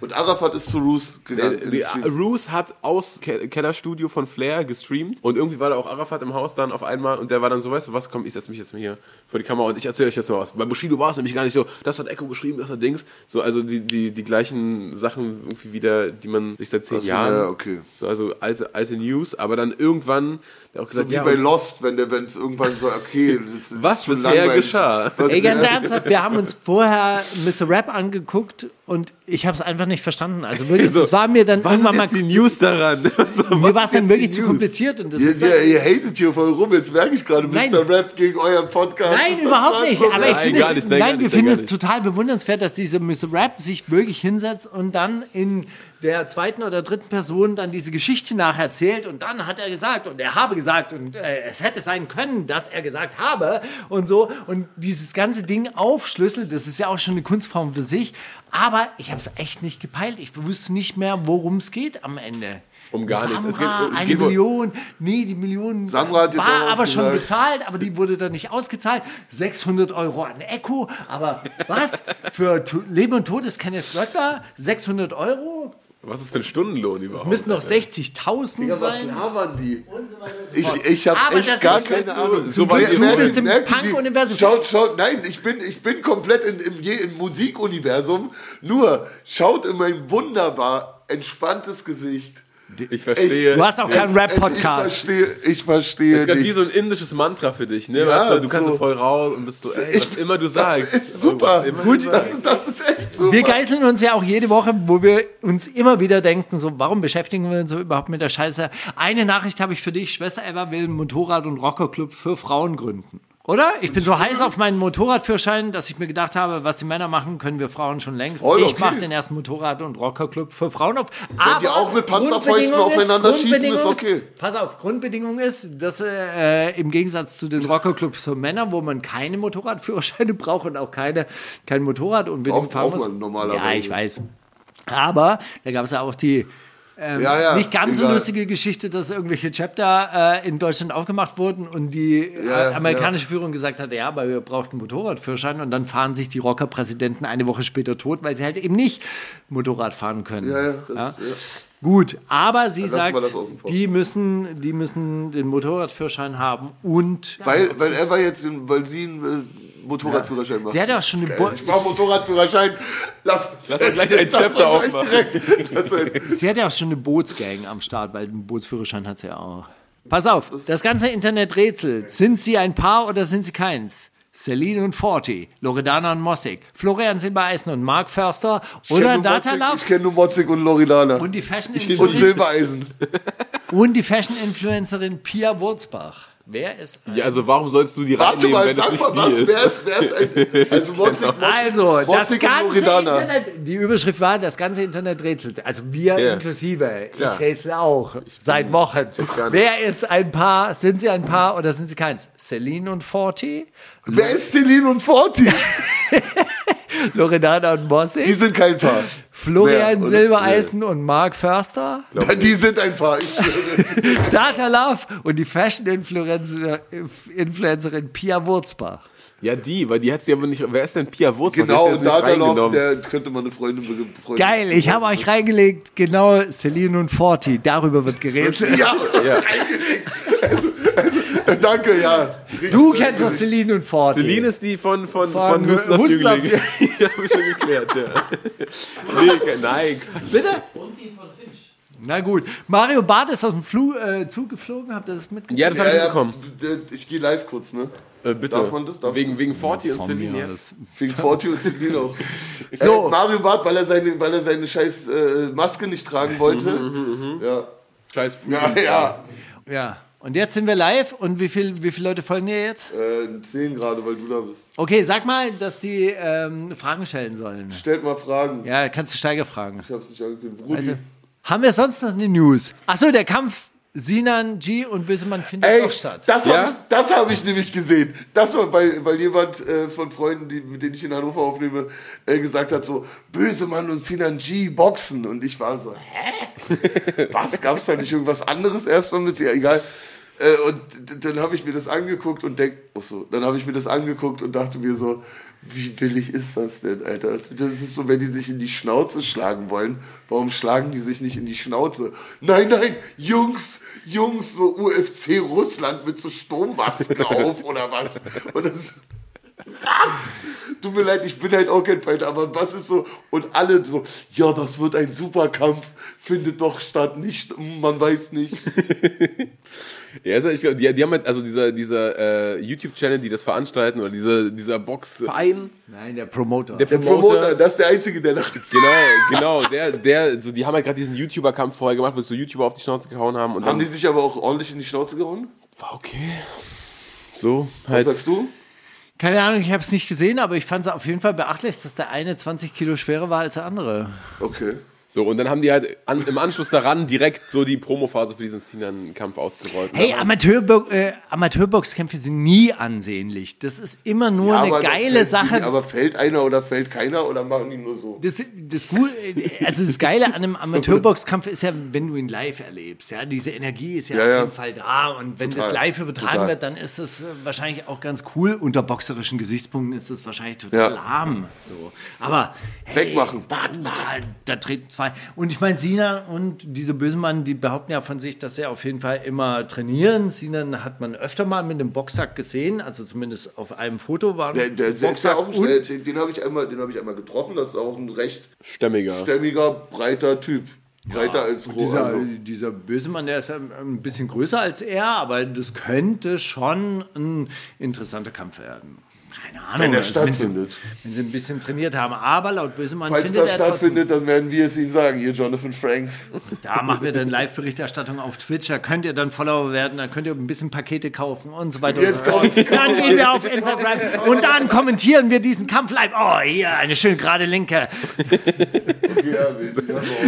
und Arafat ist zu Roos gegangen. Die, in die, den Stream. Roos hat aus Ke Kellerstudio von Flair gestreamt und irgendwie war da auch Arafat im Haus dann auf einmal und der war dann so, weißt du was, komm, ich setze mich jetzt mal hier vor die Kamera und ich erzähle euch jetzt mal was. Bei Bushido war es nämlich gar nicht so, das hat Echo geschrieben, das hat Dings. So, also die, die, die gleichen Sachen irgendwie wieder, die man sich seit zehn Ach Jahren, ja, okay. so also alte, alte News, aber dann irgendwann der auch So gesagt, wie ja, bei Lost, wenn der, wenn es irgendwann so, okay, das ist Was schon bisher langweilig. geschah. Was Ey, ganz ernsthaft, wir haben uns vorher Mr. Rap angeguckt und ich habe es einfach nicht verstanden. Also wirklich, so, das war mir dann was ist irgendwann mal. jetzt die News daran? So, Mir war es ist dann wirklich zu kompliziert und das Ihr, ist ihr, dann, ihr hatet hier voll rum, jetzt merke ich gerade, Nein. Mr. Rap gegen euren Podcast. Nein, Ist überhaupt nicht. so? Aber ich Nein, finde gar es, nicht, nein, nein, gar wir finden es total bewundernswert, dass dieser Mr. Rap sich wirklich hinsetzt und dann in der zweiten oder dritten Person dann diese Geschichte nacherzählt und dann hat er gesagt und er habe gesagt und äh, es hätte sein können, dass er gesagt habe und so und dieses ganze Ding aufschlüsselt, das ist ja auch schon eine Kunstform für sich, aber ich habe es echt nicht gepeilt. Ich wusste nicht mehr, worum es geht am Ende. Um gar nichts. Es geht- es eine geht Million, nee, die Million Samra hat jetzt war aber schon bezahlt, aber die wurde dann nicht ausgezahlt. 600 Euro an Echo, aber was? Für Leben und Tod ist Kenneth Wöckler? 600 Euro? Was ist für ein Stundenlohn überhaupt? Müssen noch 60.000 Digga, was sein? labern die? Und so weiter und so fort. Ich, ich habe Aber das echt gar ist- keine Ahnung. so weit Du bist im merkt ihr, wie- Punk-Universum. Schaut, schaut, nein, ich bin, ich bin komplett in, im, Je- im Musikuniversum. Nur schaut in mein wunderbar entspanntes Gesicht. Ich verstehe. Du hast auch keinen Rap-Podcast. Ich verstehe, ich verstehe Das ist wie nichts. so ein indisches Mantra für dich, ne? Ja, weißt du, du kannst so. so voll raus und bist so, ey, was immer du sagst. Das ist super. Gut, du das, sagst. ist, das ist echt super. Wir geißeln uns ja auch jede Woche, wo wir uns immer wieder denken, so, warum beschäftigen wir uns so überhaupt mit der Scheiße? Eine Nachricht habe ich für dich. Schwester Eva will einen Motorrad- und Rockerclub für Frauen gründen. Oder? Ich bin so heiß auf meinen Motorradführerschein, dass ich mir gedacht habe, was die Männer machen, können wir Frauen schon längst. Voll ich okay. mache den ersten Motorrad- und Rockerclub für Frauen auf. die auch mit Panzerfäusten aufeinander ist- schießen, ist okay. Pass auf, Grundbedingung ist, dass äh, im Gegensatz zu den Rockerclubs für Männer, wo man keine Motorradführerscheine braucht und auch keine, kein Motorrad unbedingt Braucht- fahren braucht muss. man normalerweise. Ja, ich weiß. Aber da gab es ja auch die ähm, Ja, ja, nicht ganz so egal. lustige Geschichte, dass irgendwelche Chapter äh, in Deutschland aufgemacht wurden und die Ja, äh, amerikanische Führung gesagt hat, ja, aber wir brauchen einen Motorradführerschein und dann fahren sich die Rockerpräsidenten eine Woche später tot, weil sie halt eben nicht Motorrad fahren können. Ja, ja, das. Gut, aber sie sagt, die müssen, die müssen den Motorradführerschein haben und Weil, weil er war jetzt, weil sie einen Motorradführerschein macht. Sie hat ja auch schon eine. Bo- Ich mach Motorradführerschein. Lass, Lass doch gleich ein Chapter aufmachen. Direkt. Das ist, sie hat ja auch schon eine Bootsgang am Start, weil einen Bootsführerschein hat sie ja auch. Pass auf, das ganze Internet rätselt. Sind sie ein Paar oder sind sie keins? Celine und Forti, Loredana und Mossig, Florian Silbereisen und Mark Förster oder Data Ich Love kenne nur Motzig und Loredana. und die Fashion und Silbereisen. und die Fashion Influencerin Pia Wurzbach. Wer ist Ja, also warum sollst du die Warte reinnehmen, mal, wenn es sag nicht mal was. die Wer ist? wer ist ein. Also Motzig, Also, das Motzig und ganze. Internet, die Überschrift war, das ganze Internet rätselt. Also wir Ja. inklusive. Klar. Ich rätsel auch. Seit Wochen. Wer ist ein Paar? Sind sie ein Paar oder sind sie keins? Celine und Forti? Wer ist Celine und Forti? Loredana und Mossig? Die sind kein Paar. Florian Wer? Silbereisen und Mark Förster? Die sind ein Paar. Data Love und die Fashion-Influencer- Influencerin Pia Wurzbach. Ja, die, weil die hat sie aber nicht. Wer ist denn Pia Wurzmann? genau, und jetzt nicht Datalov, reingenommen. der könnte man eine Freundin be- Freundin Geil, ich habe euch reingelegt, genau, Celine und Forti, darüber wird gerätselt. Ja, ja. Also, also, äh, danke, ja. Du kennst doch Celine und Forti. Celine ist die von, von, Von von, Husten auf Husten Jüngling. ja, ich schon geklärt, ja. nee, nein. Bitte? Na gut. Mario Barth ist aus dem Flug, äh, Zug geflogen, habt ihr das mitgekriegt? Ja, das habe Ja, ich ja, mitbekommen. d- ich gehe live kurz, ne? Äh, bitte. Darf man das? Darf wegen, das? wegen Forti und Celine jetzt. Wegen Forti und Celine auch. So. Äh, Mario Barth, weil er seine, weil er seine scheiß äh, Maske nicht tragen wollte. Mhm, Ja. Scheiß Ja, ja. Ja. Und jetzt sind wir live und wie, viel, wie viele Leute folgen dir jetzt? Äh, 10 gerade, weil du da bist. Okay, sag mal, dass die ähm, Fragen stellen sollen. Stellt mal Fragen. Ja, kannst du Steiger fragen. Ich hab's nicht angekündigt. Also, haben wir sonst noch eine News? Achso, der Kampf Sinan G und Bösemann findet Ey, doch statt. das Ja? habe ich, das hab ich nämlich gesehen. Das war, weil, weil jemand äh, von Freunden, die, mit denen ich in Hannover aufnehme, äh, gesagt hat so, Bösemann und Sinan G boxen. Und ich war so, hä? Was? Gab's da nicht irgendwas anderes erstmal mit? Ja, egal. Äh, und dann habe ich mir das angeguckt und denk, ach so, dann habe ich mir das angeguckt und dachte mir so, wie billig ist das denn, Alter? Das ist so, wenn die sich in die Schnauze schlagen wollen, warum schlagen die sich nicht in die Schnauze? Nein, nein, Jungs, Jungs, so UFC Russland mit so Sturmmasken auf oder was? Und das, was? Tut mir leid, ich bin halt auch kein Fighter, aber was ist so? Und alle so, ja, das wird ein Superkampf, findet doch statt, nicht, man weiß nicht. Ja, also ich glaub, die, die haben halt, also dieser, dieser äh, YouTube-Channel, die das veranstalten, oder dieser, dieser Boxverein, Nein, der Promoter. der Der Promoter, Promoter, das ist der Einzige, der lacht. genau, genau, der, der, so, die haben halt gerade diesen YouTuber-Kampf vorher gemacht, wo so YouTuber auf die Schnauze gehauen haben und Haben dann die sich aber auch ordentlich in die Schnauze gehauen? war okay. So, Was halt. sagst du? Keine Ahnung, ich habe es nicht gesehen, aber ich fand es auf jeden Fall beachtlich, dass der eine 20 Kilo schwerer war als der andere. Okay. So, und dann haben die halt an, im Anschluss daran direkt so die Promophase für diesen Sinan-Kampf ausgerollt. Hey, Amateurbo äh, Amateurboxkämpfe sind nie ansehnlich. Das ist immer nur eine aber da geile fällt Sache. Die, aber fällt einer oder fällt keiner oder machen die nur so? Das, das, Gut, also das Geile an einem Amateurboxkampf ist ja, wenn du ihn live erlebst. Ja, diese Energie ist ja, Ja, auf ja. jeden Fall da. Und wenn Total. das live übertragen Total. wird, dann ist das äh, wahrscheinlich auch ganz cool. Unter boxerischen Gesichtspunkten ist das wahrscheinlich total Ja. lahm. So. Aber hey, Wegmachen. Da, da treten zwei. Und ich meine, Sina und diese Bösemann, die behaupten ja von sich, dass sie auf jeden Fall immer trainieren. Sinan hat man öfter mal mit dem Boxsack gesehen, also zumindest auf einem Foto war Der, der, ist ja auch schnell- den, den habe ich einmal, den habe ich einmal getroffen. Das ist auch ein recht Stämmiger. stämmiger, breiter Typ. breiter als groß. Dieser, Also, dieser böse Mann, der ist ja ein bisschen größer als er, aber das könnte schon ein interessanter Kampf werden. Keine Ahnung. Wenn er also wenn, sie, stattfindet. wenn sie ein bisschen trainiert haben. Aber laut Bösemann falls findet das er trotzdem, stattfindet, dann werden wir es Ihnen sagen, ihr Jonathan Franks. da machen wir dann Live-Berichterstattung auf Twitch. Da könnt ihr dann Follower werden, da könnt ihr ein bisschen Pakete kaufen und so weiter. Jetzt und so fort. Dann gehen wir auf Instagram und dann kommentieren wir diesen Kampf live. Oh, hier, eine schön gerade Linke. ja.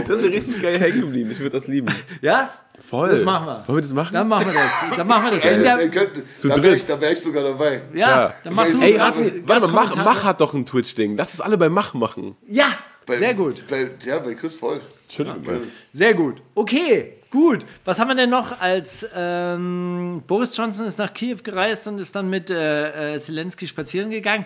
Das wäre richtig geil hängen geblieben. Ich würde das lieben. Ja? Voll. Das machen wir. Wollen wir das machen? Dann machen wir das. Dann machen wir das. Ey, das, ey, könnt, Zu da wäre dritt. ich, da wär ich sogar dabei. ja, dann machst du Ey, Asti, warte mal, Mach. Mach hat doch ein Twitch-Ding. Lass es alle bei Mach machen. Ja, Bei, sehr gut. Bei, ja, bei Chris voll. Entschuldigung. Sehr gut. Okay, gut. Was haben wir denn noch als ähm, Boris Johnson ist nach Kiew gereist und ist dann mit äh, äh, Zelensky spazieren gegangen?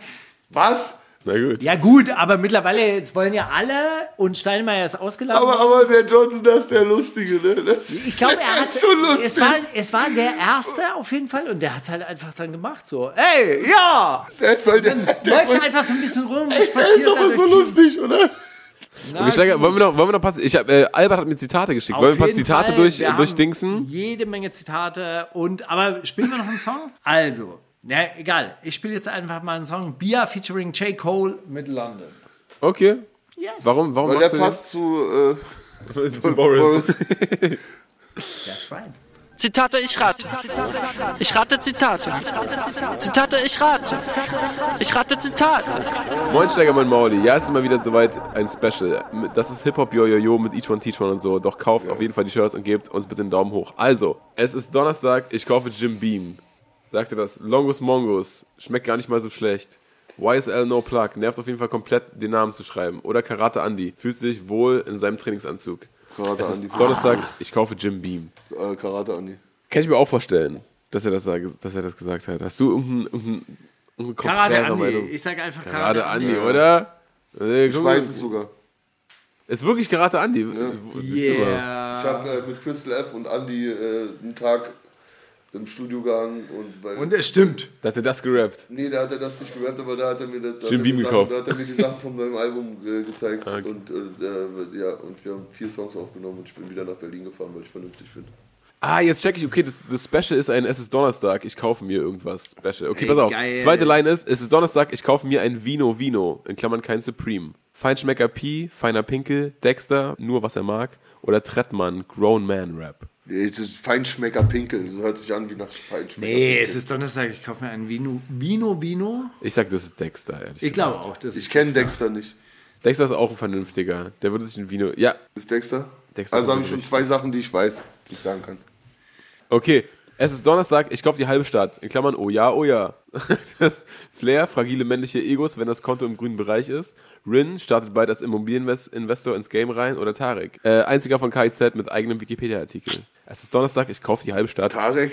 Was? Na gut. Ja gut, aber mittlerweile jetzt wollen ja alle und Steinmeier ist ausgeladen. Aber, aber der Johnson, das ist der Lustige, ne? Das, ich glaube, er hat ist schon lustig. es war es war der erste auf jeden Fall und der hat es halt einfach dann gemacht so. Ey, ja! der, weil der, der, Läuft der, einfach so ein bisschen rum, der ist spaziert aber da so lustig, oder? Okay, Steiger, wollen wir noch, wollen wir noch ein paar, ich hab, äh, Albert hat mir Zitate geschickt. Auf wollen wir ein paar Zitate Fall. durch, Wir äh, haben durchdingsen? Jede Menge Zitate und aber spielen wir noch einen Song? Also, ja, egal. Ich spiele jetzt einfach mal einen Song. Bia featuring J. Cole mit London. Okay. Yes. Warum, warum Weil der passt zu, äh, zu Boris? That's right. Zitate, ich rate. Ich rate Zitate. Zitate, ich rate. Ich rate Zitate. Moin Steiger, mein Mauli. Ja, es ist mal wieder soweit ein Special. Das ist Hip-Hop Yo-Yo-Yo mit Each One Teach One und so. Doch kauft auf jeden Fall die Shirts und gebt uns bitte einen Daumen hoch. Also, es ist Donnerstag, ich kaufe Jim Beam. Sagte das. Longus Mongus. Schmeckt gar nicht mal so schlecht. YSL No Plug. Nervt auf jeden Fall komplett, den Namen zu schreiben. Oder Karate Andy. Fühlt sich wohl in seinem Trainingsanzug. Karate es ist Andi. Donnerstag, ich kaufe Jim Beam. Äh, Karate Andi. Kann ich mir auch vorstellen, dass er das, dass er das gesagt hat. Hast du irgendeinen irgendein, Karate Andy. Meinung? Ich sage einfach Karate, Karate Andy. Andi, oder? Äh, Ich weiß es sogar. Ist wirklich Karate Andi. Wo- siehst du mal. Yeah. Ich habe äh, mit Crystal F und Andy äh, einen Tag im Studio gegangen und bei Und es stimmt. Da hat er das gerappt. Nee, da hat er das nicht gerappt, aber da hat er mir das da Jim hat er mir Beam Sachen- gekauft. Da hat er mir die Sachen von meinem Album äh, gezeigt Ah, okay. und, äh, äh, ja, und wir haben vier Songs aufgenommen und ich bin wieder nach Berlin gefahren, weil ich vernünftig finde. Ah, jetzt check ich, okay, das, das Special ist ein Es ist Donnerstag, ich kaufe mir irgendwas Special. Okay, Ey, pass auf. geil. Zweite Line ist, es ist Donnerstag, ich kaufe mir ein Vino Vino, in Klammern kein Supreme. Feinschmecker P, feiner Pinkel, Dexter, nur was er mag. Oder Trettmann, Grown Man Rap. Nee, das ist Feinschmecker Pinkel, das hört sich an wie nach Feinschmecker Nee, Pinkel. es ist Donnerstag. Ich kaufe mir einen Vino. Vino, Vino? Ich sag, das ist Dexter, ehrlich Ich glaube auch. Das Ich ist kenne Dexter nicht. Dexter ist auch ein vernünftiger. Der würde sich ein Vino. Ja, Ist Dexter? Dexter also habe ich schon zwei Sachen, die ich weiß, die ich sagen kann. Okay, es ist Donnerstag, ich kaufe die halbe Stadt. In Klammern, oh ja, oh ja. Das Flair, fragile männliche Egos, wenn das Konto im grünen Bereich ist. Rin startet bald als Immobilieninvestor ins Game rein. Oder Tarek, äh, einziger von KIZ mit eigenem Wikipedia-Artikel. Es ist Donnerstag, ich kaufe die halbe Stadt. Tarek?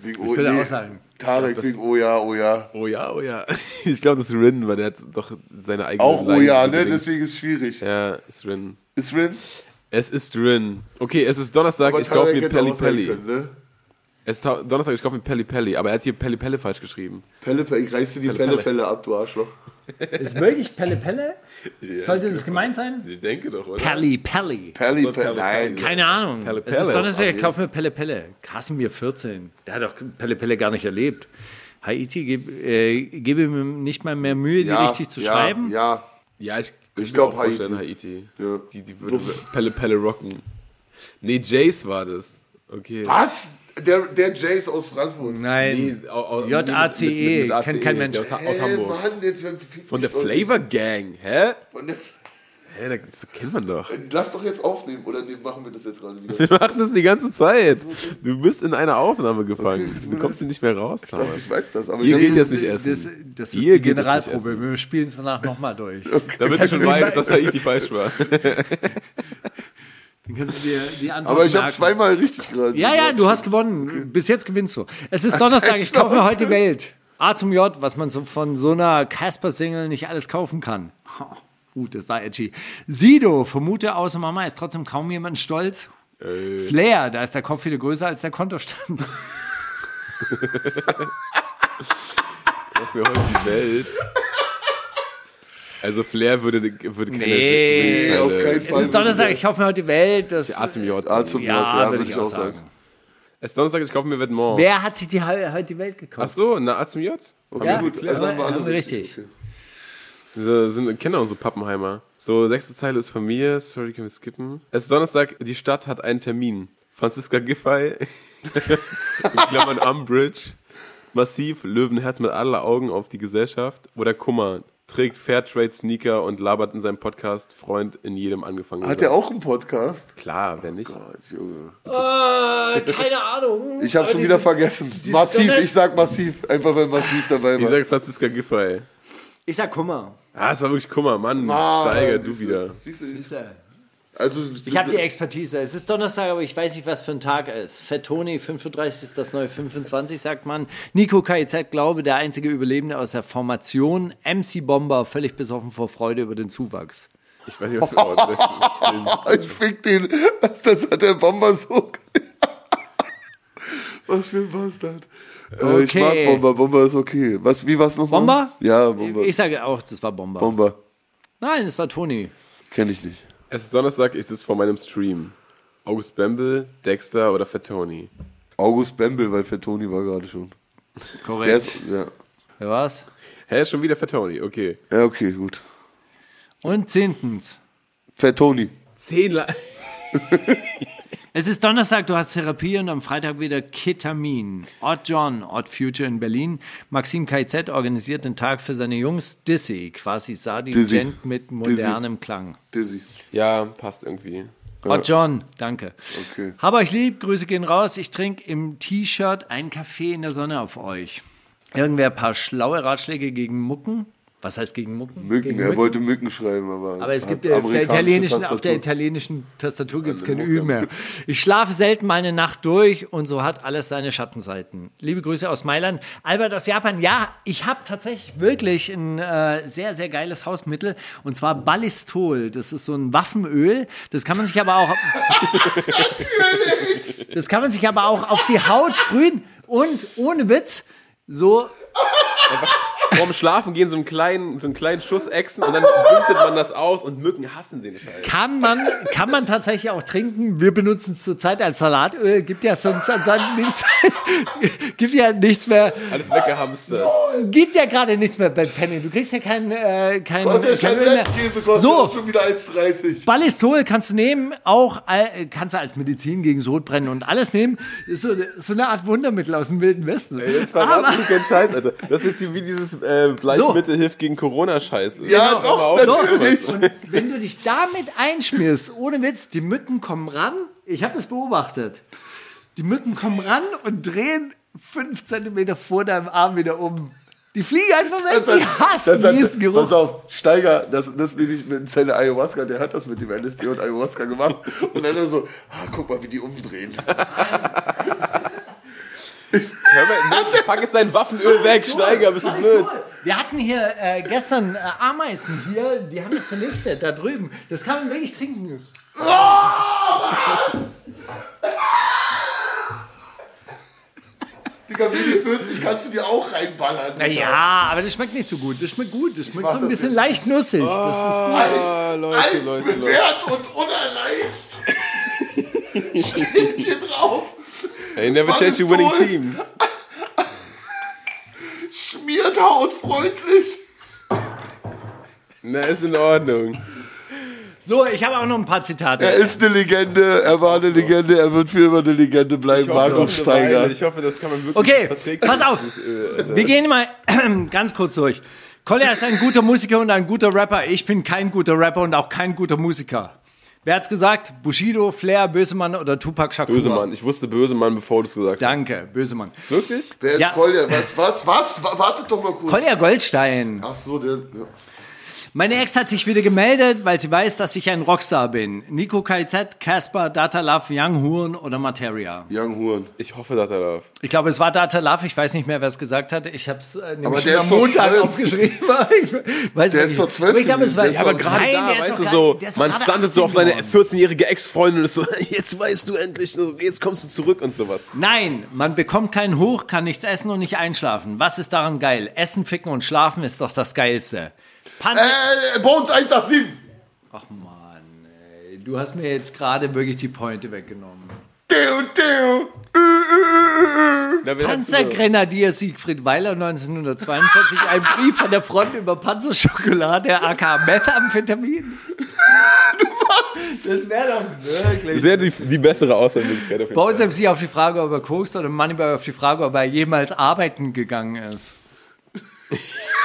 Wegen oh, Ich würde auch sagen. Tarek das- wegen oh ja, oh ja. Oh ja, oh ja. Ich glaube, das ist Rin, weil der hat doch seine eigene Auch oh Line ja, ne? Deswegen ist es schwierig. Ja, ist Rin. Ist Rin? Es ist Rin. Okay, es ist Donnerstag, Aber ich kaufe mir Pelli Pelli. können, ne? Es ist Ta- Donnerstag, ich kaufe mir Pelli Pelli. Aber er hat hier Pelli Pelli falsch geschrieben. Pelle, Pelle, ich reiß dir die Pelle, Pelle, Pelle. Pelle ab, du Arschloch. Ist wirklich Pelle Pelle? Sollte das gemeint sein? Ich denke doch, oder? Pelli Pelli. Pelli, So, Pelle, Pelle, nein. Keine Ahnung. Pelle es ist Pelle. Donnerstag, ich kaufe mir Pelle Pelle. Kasimir 14. Der hat doch Pelle Pelle gar nicht erlebt. Haiti, gebe äh, gebe mir nicht mal mehr Mühe, die richtig zu ja, schreiben. Ja, Ja, ich, Ich mir glaub, auch vorstellen, Haiti. Ja. Die, die würde Pelle Pelle rocken. Nee, Jace war das. Okay. Was? Der, der Jace aus Frankfurt. Nein. Nee, J.A.C.E., mit- mit- mit ACE, kennt kein Mensch. Aus, aus Hamburg. Mann, jetzt Von der Flavor Gang. Hä? Von der, Hä, das kennt man doch. lass doch jetzt aufnehmen, oder nee, machen wir das jetzt gerade wieder? Wir machen das die ganze Zeit. Du bist in einer Aufnahme gefangen. Du kommst hier nicht mehr raus, Ich dachte, ich weiß das, aber Ihr ich geht jetzt nicht Das, essen. das ist Ihr die Generalprobe. Wir spielen es danach nochmal durch. Damit du schon weißt, dass Haiti falsch war. Dann kannst du dir die Antwort aber ich habe zweimal richtig gerade. Ja, ja, du hast gewonnen. Bis jetzt gewinnst du. Es ist Donnerstag, ich kaufe mir heute die Welt. A zum J, was man so von so einer Casper-Single nicht alles kaufen kann. Gut, das war edgy. Sido, vermute außer Mama, ist trotzdem kaum jemand stolz. Flair, da ist der Kopf viel größer als der Kontostand. Kauf mir heute die Welt. Also Flair würde, würde keine... Nee, keine- auf keinen Es Fall. ist Donnerstag, ich kaufe mir heute die Welt. Das, Atemjod. Ah, zum Ja, ja, ja würde würde ich auch sagen. Es ist Donnerstag, ich kaufe mir Vêtements. Wer hat sich die, heute die Welt gekauft? Ach so, na Atemjod? Haben Ja, wir Gut, geklärt. also haben wir haben alle wir richtig. Okay. Wir sind Kinder unsere Pappenheimer. So, sechste Zeile ist von mir. Sorry, können wir skippen. Es ist Donnerstag, die Stadt hat einen Termin. Franziska Giffey, in Klammern Umbridge, Massiv, Löwenherz mit aller Augen auf die Gesellschaft. Oder Kummer, trägt Fairtrade-Sneaker und labert in seinem Podcast Freund in jedem angefangenen Hat er auch einen Podcast? Klar, wer nicht? Gott, Junge. Äh, keine Ahnung. Ich hab's schon wieder vergessen. Massiv, ich sag massiv. Einfach weil massiv dabei Ich war. sage Franziska Giffey. Ich sag Kummer. Ah, es war wirklich Kummer, Mann. Ah, Steiger, du siehst wieder. Siehst du? Also, Ich habe die Expertise. Es ist Donnerstag, aber ich weiß nicht, was für ein Tag es ist. Fettoni, 35 ist das neue 25, sagt man. Nico KIZ, glaube, der einzige Überlebende aus der Formation. MC Bomber, völlig besoffen vor Freude über den Zuwachs. Ich weiß nicht, was für Ort das ist. Ich fick den. Was, das hat der Bomber so. Was für ein Bastard. Äh, Ich Okay. mag Bomber. Bomber ist okay. Was, wie war's nochmal? Bomber? Ja, Bomber. Ich sage auch, das war Bomber. Bomber. Nein, es war Toni. Kenn ich nicht. Es ist Donnerstag, ich sitze vor meinem Stream. August Bembel, Dexter oder Fettoni? August Bembel, weil Fettoni war gerade schon. Der Korrekt. ist, ja. Wer war's? Hä, ist schon wieder Fettoni, okay. ja, okay, gut. Und zehntens. Fettoni. Zehn Le Es ist Donnerstag, du hast Therapie und am Freitag wieder Ketamin. Odd John, Odd Future in Berlin. Maxim KZ organisiert den Tag für seine Jungs Dizzy, quasi Sadi Dizzy. Gent mit modernem Klang. Dizzy. Ja, passt irgendwie. Odd John, danke. Okay. Hab euch lieb, Grüße gehen raus. Ich trinke im T-Shirt einen Kaffee in der Sonne auf euch. Irgendwer ein paar schlaue Ratschläge gegen Mucken? Was heißt gegen Mucken? Mücken. Gegen er wollte Mücken schreiben, aber. Aber es gibt ja, auf der, italienischen, auf der Tastatur. italienischen Tastatur gibt es Eine kein Mucke. Ü mehr. Ich schlafe selten mal eine Nacht durch und so hat alles seine Schattenseiten. Liebe Grüße aus Mailand. Albert aus Japan. Ja, ich habe tatsächlich wirklich ein äh, sehr, sehr geiles Hausmittel und zwar Ballistol. Das ist so ein Waffenöl. Das kann man sich aber auch. das kann man sich aber auch auf die Haut sprühen und ohne Witz so Vorm Schlafen gehen so einen kleinen, so einen kleinen Schuss Echsen und dann dünstet man das aus und Mücken hassen den Scheiß. Kann man, kann man tatsächlich auch trinken. Wir benutzen es zurzeit als Salatöl. Gibt ja sonst ansonsten nichts mehr. Gibt ja nichts mehr. Alles weggehamstert. Gibt ja gerade nichts mehr bei Penny. Du kriegst ja kein, äh, kein, Kostet kein. Schablettenkäse, kostet So. schon wieder 1,30. Ballistol kannst du nehmen, auch äh, kannst du als Medizin gegen Sodbrennen und alles nehmen. Ist so, so eine Art Wundermittel aus dem Wilden Westen. Das verraten nicht kein Scheiß, Alter. Das ist jetzt hier wie dieses äh, Bleichmittel hilft gegen Corona-Scheiß. Ja, mal doch, auf, natürlich. irgendwas. Wenn du dich damit einschmierst, ohne Witz, die Mücken kommen ran. Ich habe das beobachtet. Die Mücken kommen ran und drehen fünf Zentimeter vor deinem Arm wieder um. Die fliegen einfach weg. Das die hassen das hat, diesen pass Geruch. auf, Steiger, das, das nehme ich mit seiner Ayahuasca, der hat das mit dem LSD und Ayahuasca gemacht. Und dann er so, ah, guck mal, wie die umdrehen. Hör mal, ne, pack jetzt dein Waffenöl weg, Steiger, bist du blöd. Wir hatten hier äh, gestern äh, Ameisen hier, die haben wir vernichtet, da drüben. Das kann man wirklich trinken. Digga, WD40 kannst du dir auch reinballern. Digga. Ja, aber das schmeckt nicht so gut. Das schmeckt gut. Das schmeckt so ein bisschen jetzt. leicht nussig. Das ist gut. Ah, Leute, Alt, Leute, Leute. bewährt und unerreicht. Steht hier drauf. Hey, never change your winning team. Schmiert hautfreundlich. Na, ist in Ordnung. So, ich habe auch noch ein paar Zitate. Er ist eine Legende, er war eine Legende, er wird für immer eine Legende bleiben, Markus Weile. Steiger. Ich hoffe, das kann man wirklich Okay, verträglich pass auf. Alter. Wir gehen mal ganz kurz durch. Kolja ist ein guter Musiker und ein guter Rapper. Ich bin kein guter Rapper und auch kein guter Musiker. Wer hat's gesagt? Bushido, Flair, Bösemann oder Tupac Shakur? Böse Mann. Ich wusste böse Mann, bevor du es gesagt hast. Danke, Bösemann. Wirklich? Wer ist Ja. Kolja? Was, was, was? Wa- Wartet doch mal kurz. Kolja Goldstein. Ach so, der. Ja. Meine Ex hat sich wieder gemeldet, weil sie weiß, dass ich ein Rockstar bin. Nico KZ, Casper, Data Love, Young Huren oder Materia. Young Huren. Ich hoffe, dass er darf. Ich glaube, es war Data Love. Ich weiß nicht mehr, wer es gesagt hat. Ich habe es äh, nämlich der am Montag zwölf. aufgeschrieben. ich weiß Der nicht. ist doch zwölf Aber ich glaube, es war, ist Aber gerade Nein, da, weißt du so, man standet so auf 18 seine geworden. 14-jährige Ex-Freundin und ist so, jetzt weißt du endlich, jetzt kommst du zurück und sowas. Nein, man bekommt keinen Hoch, kann nichts essen und nicht einschlafen. Was ist daran geil? Essen, ficken und schlafen ist doch das Geilste. Panzer. Äh, Bones 187. Ach Mann, ey. Du hast mir jetzt gerade wirklich die Pointe weggenommen. Deo, deo. Panzergrenadier Siegfried Weiler 1942, ein Brief von der Front über Panzerschokolade, aka Methamphetamin. Das wäre doch wirklich. Sehr die, die bessere Auswahlmöglichkeit Bei uns. MC auf die Frage, ob er kokst oder Moneyboy auf die Frage, ob er jemals arbeiten gegangen ist.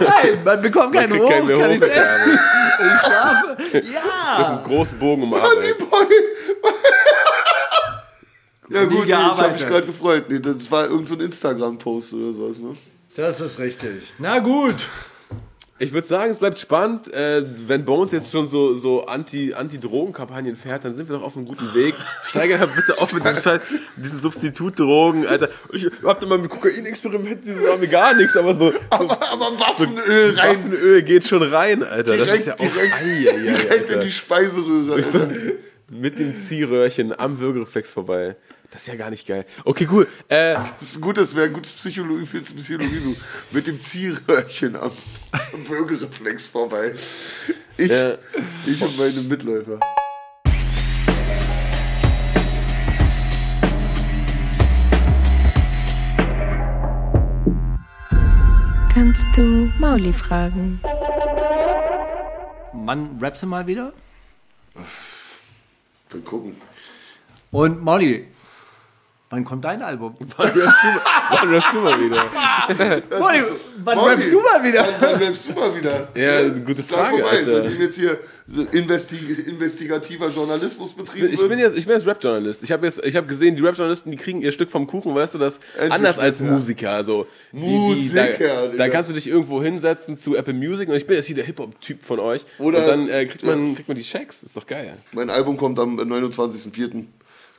Nein, man bekommt keinen kriegt Hoch, keinen mehr kann nichts essen. Ich schlafe. Ja. Einen großen Bogen um. Boy. Ja gut, nee, ich habe mich gerade gefreut. Nee, das war irgend so ein Instagram-Post oder sowas, ne? Das ist richtig. Na gut. Ich würde sagen, es bleibt spannend. Äh, wenn Bones jetzt schon so, so Anti- Anti-Drogen-Kampagnen fährt, dann sind wir doch auf einem guten Weg. Steiger bitte auf mit dem Scheiß, diesen Substitutdrogen, Alter. Ich hab da mal mit Kokain experimentiert, das war mir gar nichts, aber so, so Aber, aber Waffenöl rein. Waffenöl geht schon rein, Alter. das ist Direkt, ja auch direkt, Ei, ei, ei, direkt in die Speiseröhre. Alter. mit dem Ziehröhrchen am Würgereflex vorbei. Das ist ja gar nicht geil. Okay, cool. Äh, Das ist gut, das wäre ein gutes Psychologie für Psychologie, du. Mit dem Zielröhrchen am, am Würgereflex vorbei. Ich, Ja. ich und meine Mitläufer. Kannst du Mauli fragen? Mann, rappst du mal wieder? Dann gucken. Und Molly, wann kommt dein Album? wann rappst du, wann rappst du mal wieder? Molly, wann rappst du mal wieder? Wann, rappst du mal wieder? Ja, gute Frage, vorbei, Alter. seitdem jetzt hier so investi investigativer Journalismus betrieben Ich bin wird. jetzt, ich bin jetzt Rap-Journalist. Ich habe jetzt, ich habe gesehen, die Rap-Journalisten, die kriegen ihr Stück vom Kuchen, weißt du das? Endlich Anders als ja. Musiker. Also die, die, Musiker, da, Digga. da kannst du dich irgendwo hinsetzen zu Apple Music und ich bin jetzt hier der Hip-Hop-Typ von euch. Oder- und dann äh, kriegt man, kriegt man die Checks. Ist doch geil. Mein Album kommt am 29.04.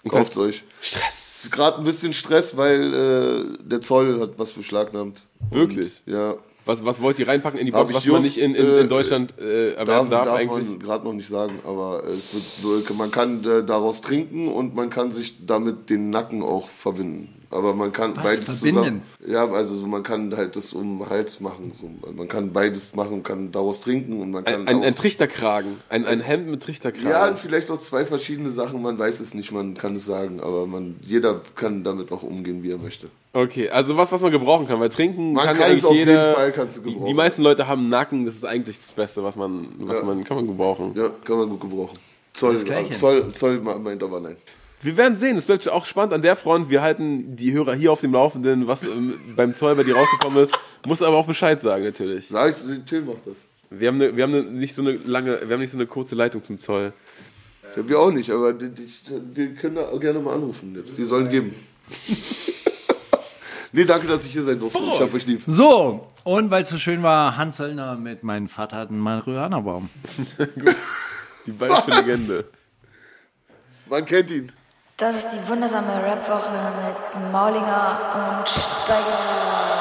Kauft euch. Stress. Gerade ein bisschen Stress, weil äh, der Zoll hat was beschlagnahmt. Wirklich? Und, ja. Was, was wollt ihr reinpacken in die Box, ich was man just, nicht in, in, äh, in Deutschland äh, erwerben Darf, darf, darf eigentlich? man gerade noch nicht sagen, aber es wird, man kann äh, daraus trinken und man kann sich damit den Nacken auch verbinden. Aber man kann beides verbinden? zusammen. Ja, also so, man kann halt das um den Hals machen. So. Man kann beides machen, kann daraus trinken und man kann Ein, ein, ein Trichterkragen. Ein, ein Hemd mit Trichterkragen. ja, und vielleicht auch zwei verschiedene Sachen. Man weiß es nicht, man kann es sagen, aber man jeder kann damit auch umgehen, wie er möchte. Okay, also was, was man gebrauchen kann, weil trinken Man kann, kann es eigentlich auf jeden jeder. Fall, kannst du die, die gebrauchen. meisten Leute haben Nacken, das ist eigentlich das Beste, was man, was Ja. man kann man gebrauchen. Ja, kann man gut gebrauchen. Zoll. Zoll, Zoll meint aber nein. Wir werden sehen, es bleibt auch spannend an der Front. Wir halten die Hörer hier auf dem Laufenden, was ähm, beim Zoll bei dir rausgekommen ist. Muss aber auch Bescheid sagen, natürlich. Sag ich, Till macht das. Wir haben, eine, wir haben eine, nicht so eine lange, wir haben nicht so eine kurze Leitung zum Zoll. Ja, wir auch nicht, aber die, die, wir können da auch gerne mal anrufen jetzt. Die sollen geben. nee, danke, dass ich hier sein durfte. Ich hab euch lieb. So, und weil es so schön war, Hans Höllner mit meinem Vater hat einen Marihuana-Baum. Die bayerische Legende. Man kennt ihn. Das ist die wundersame Rapwoche mit Maulinger und Steiger.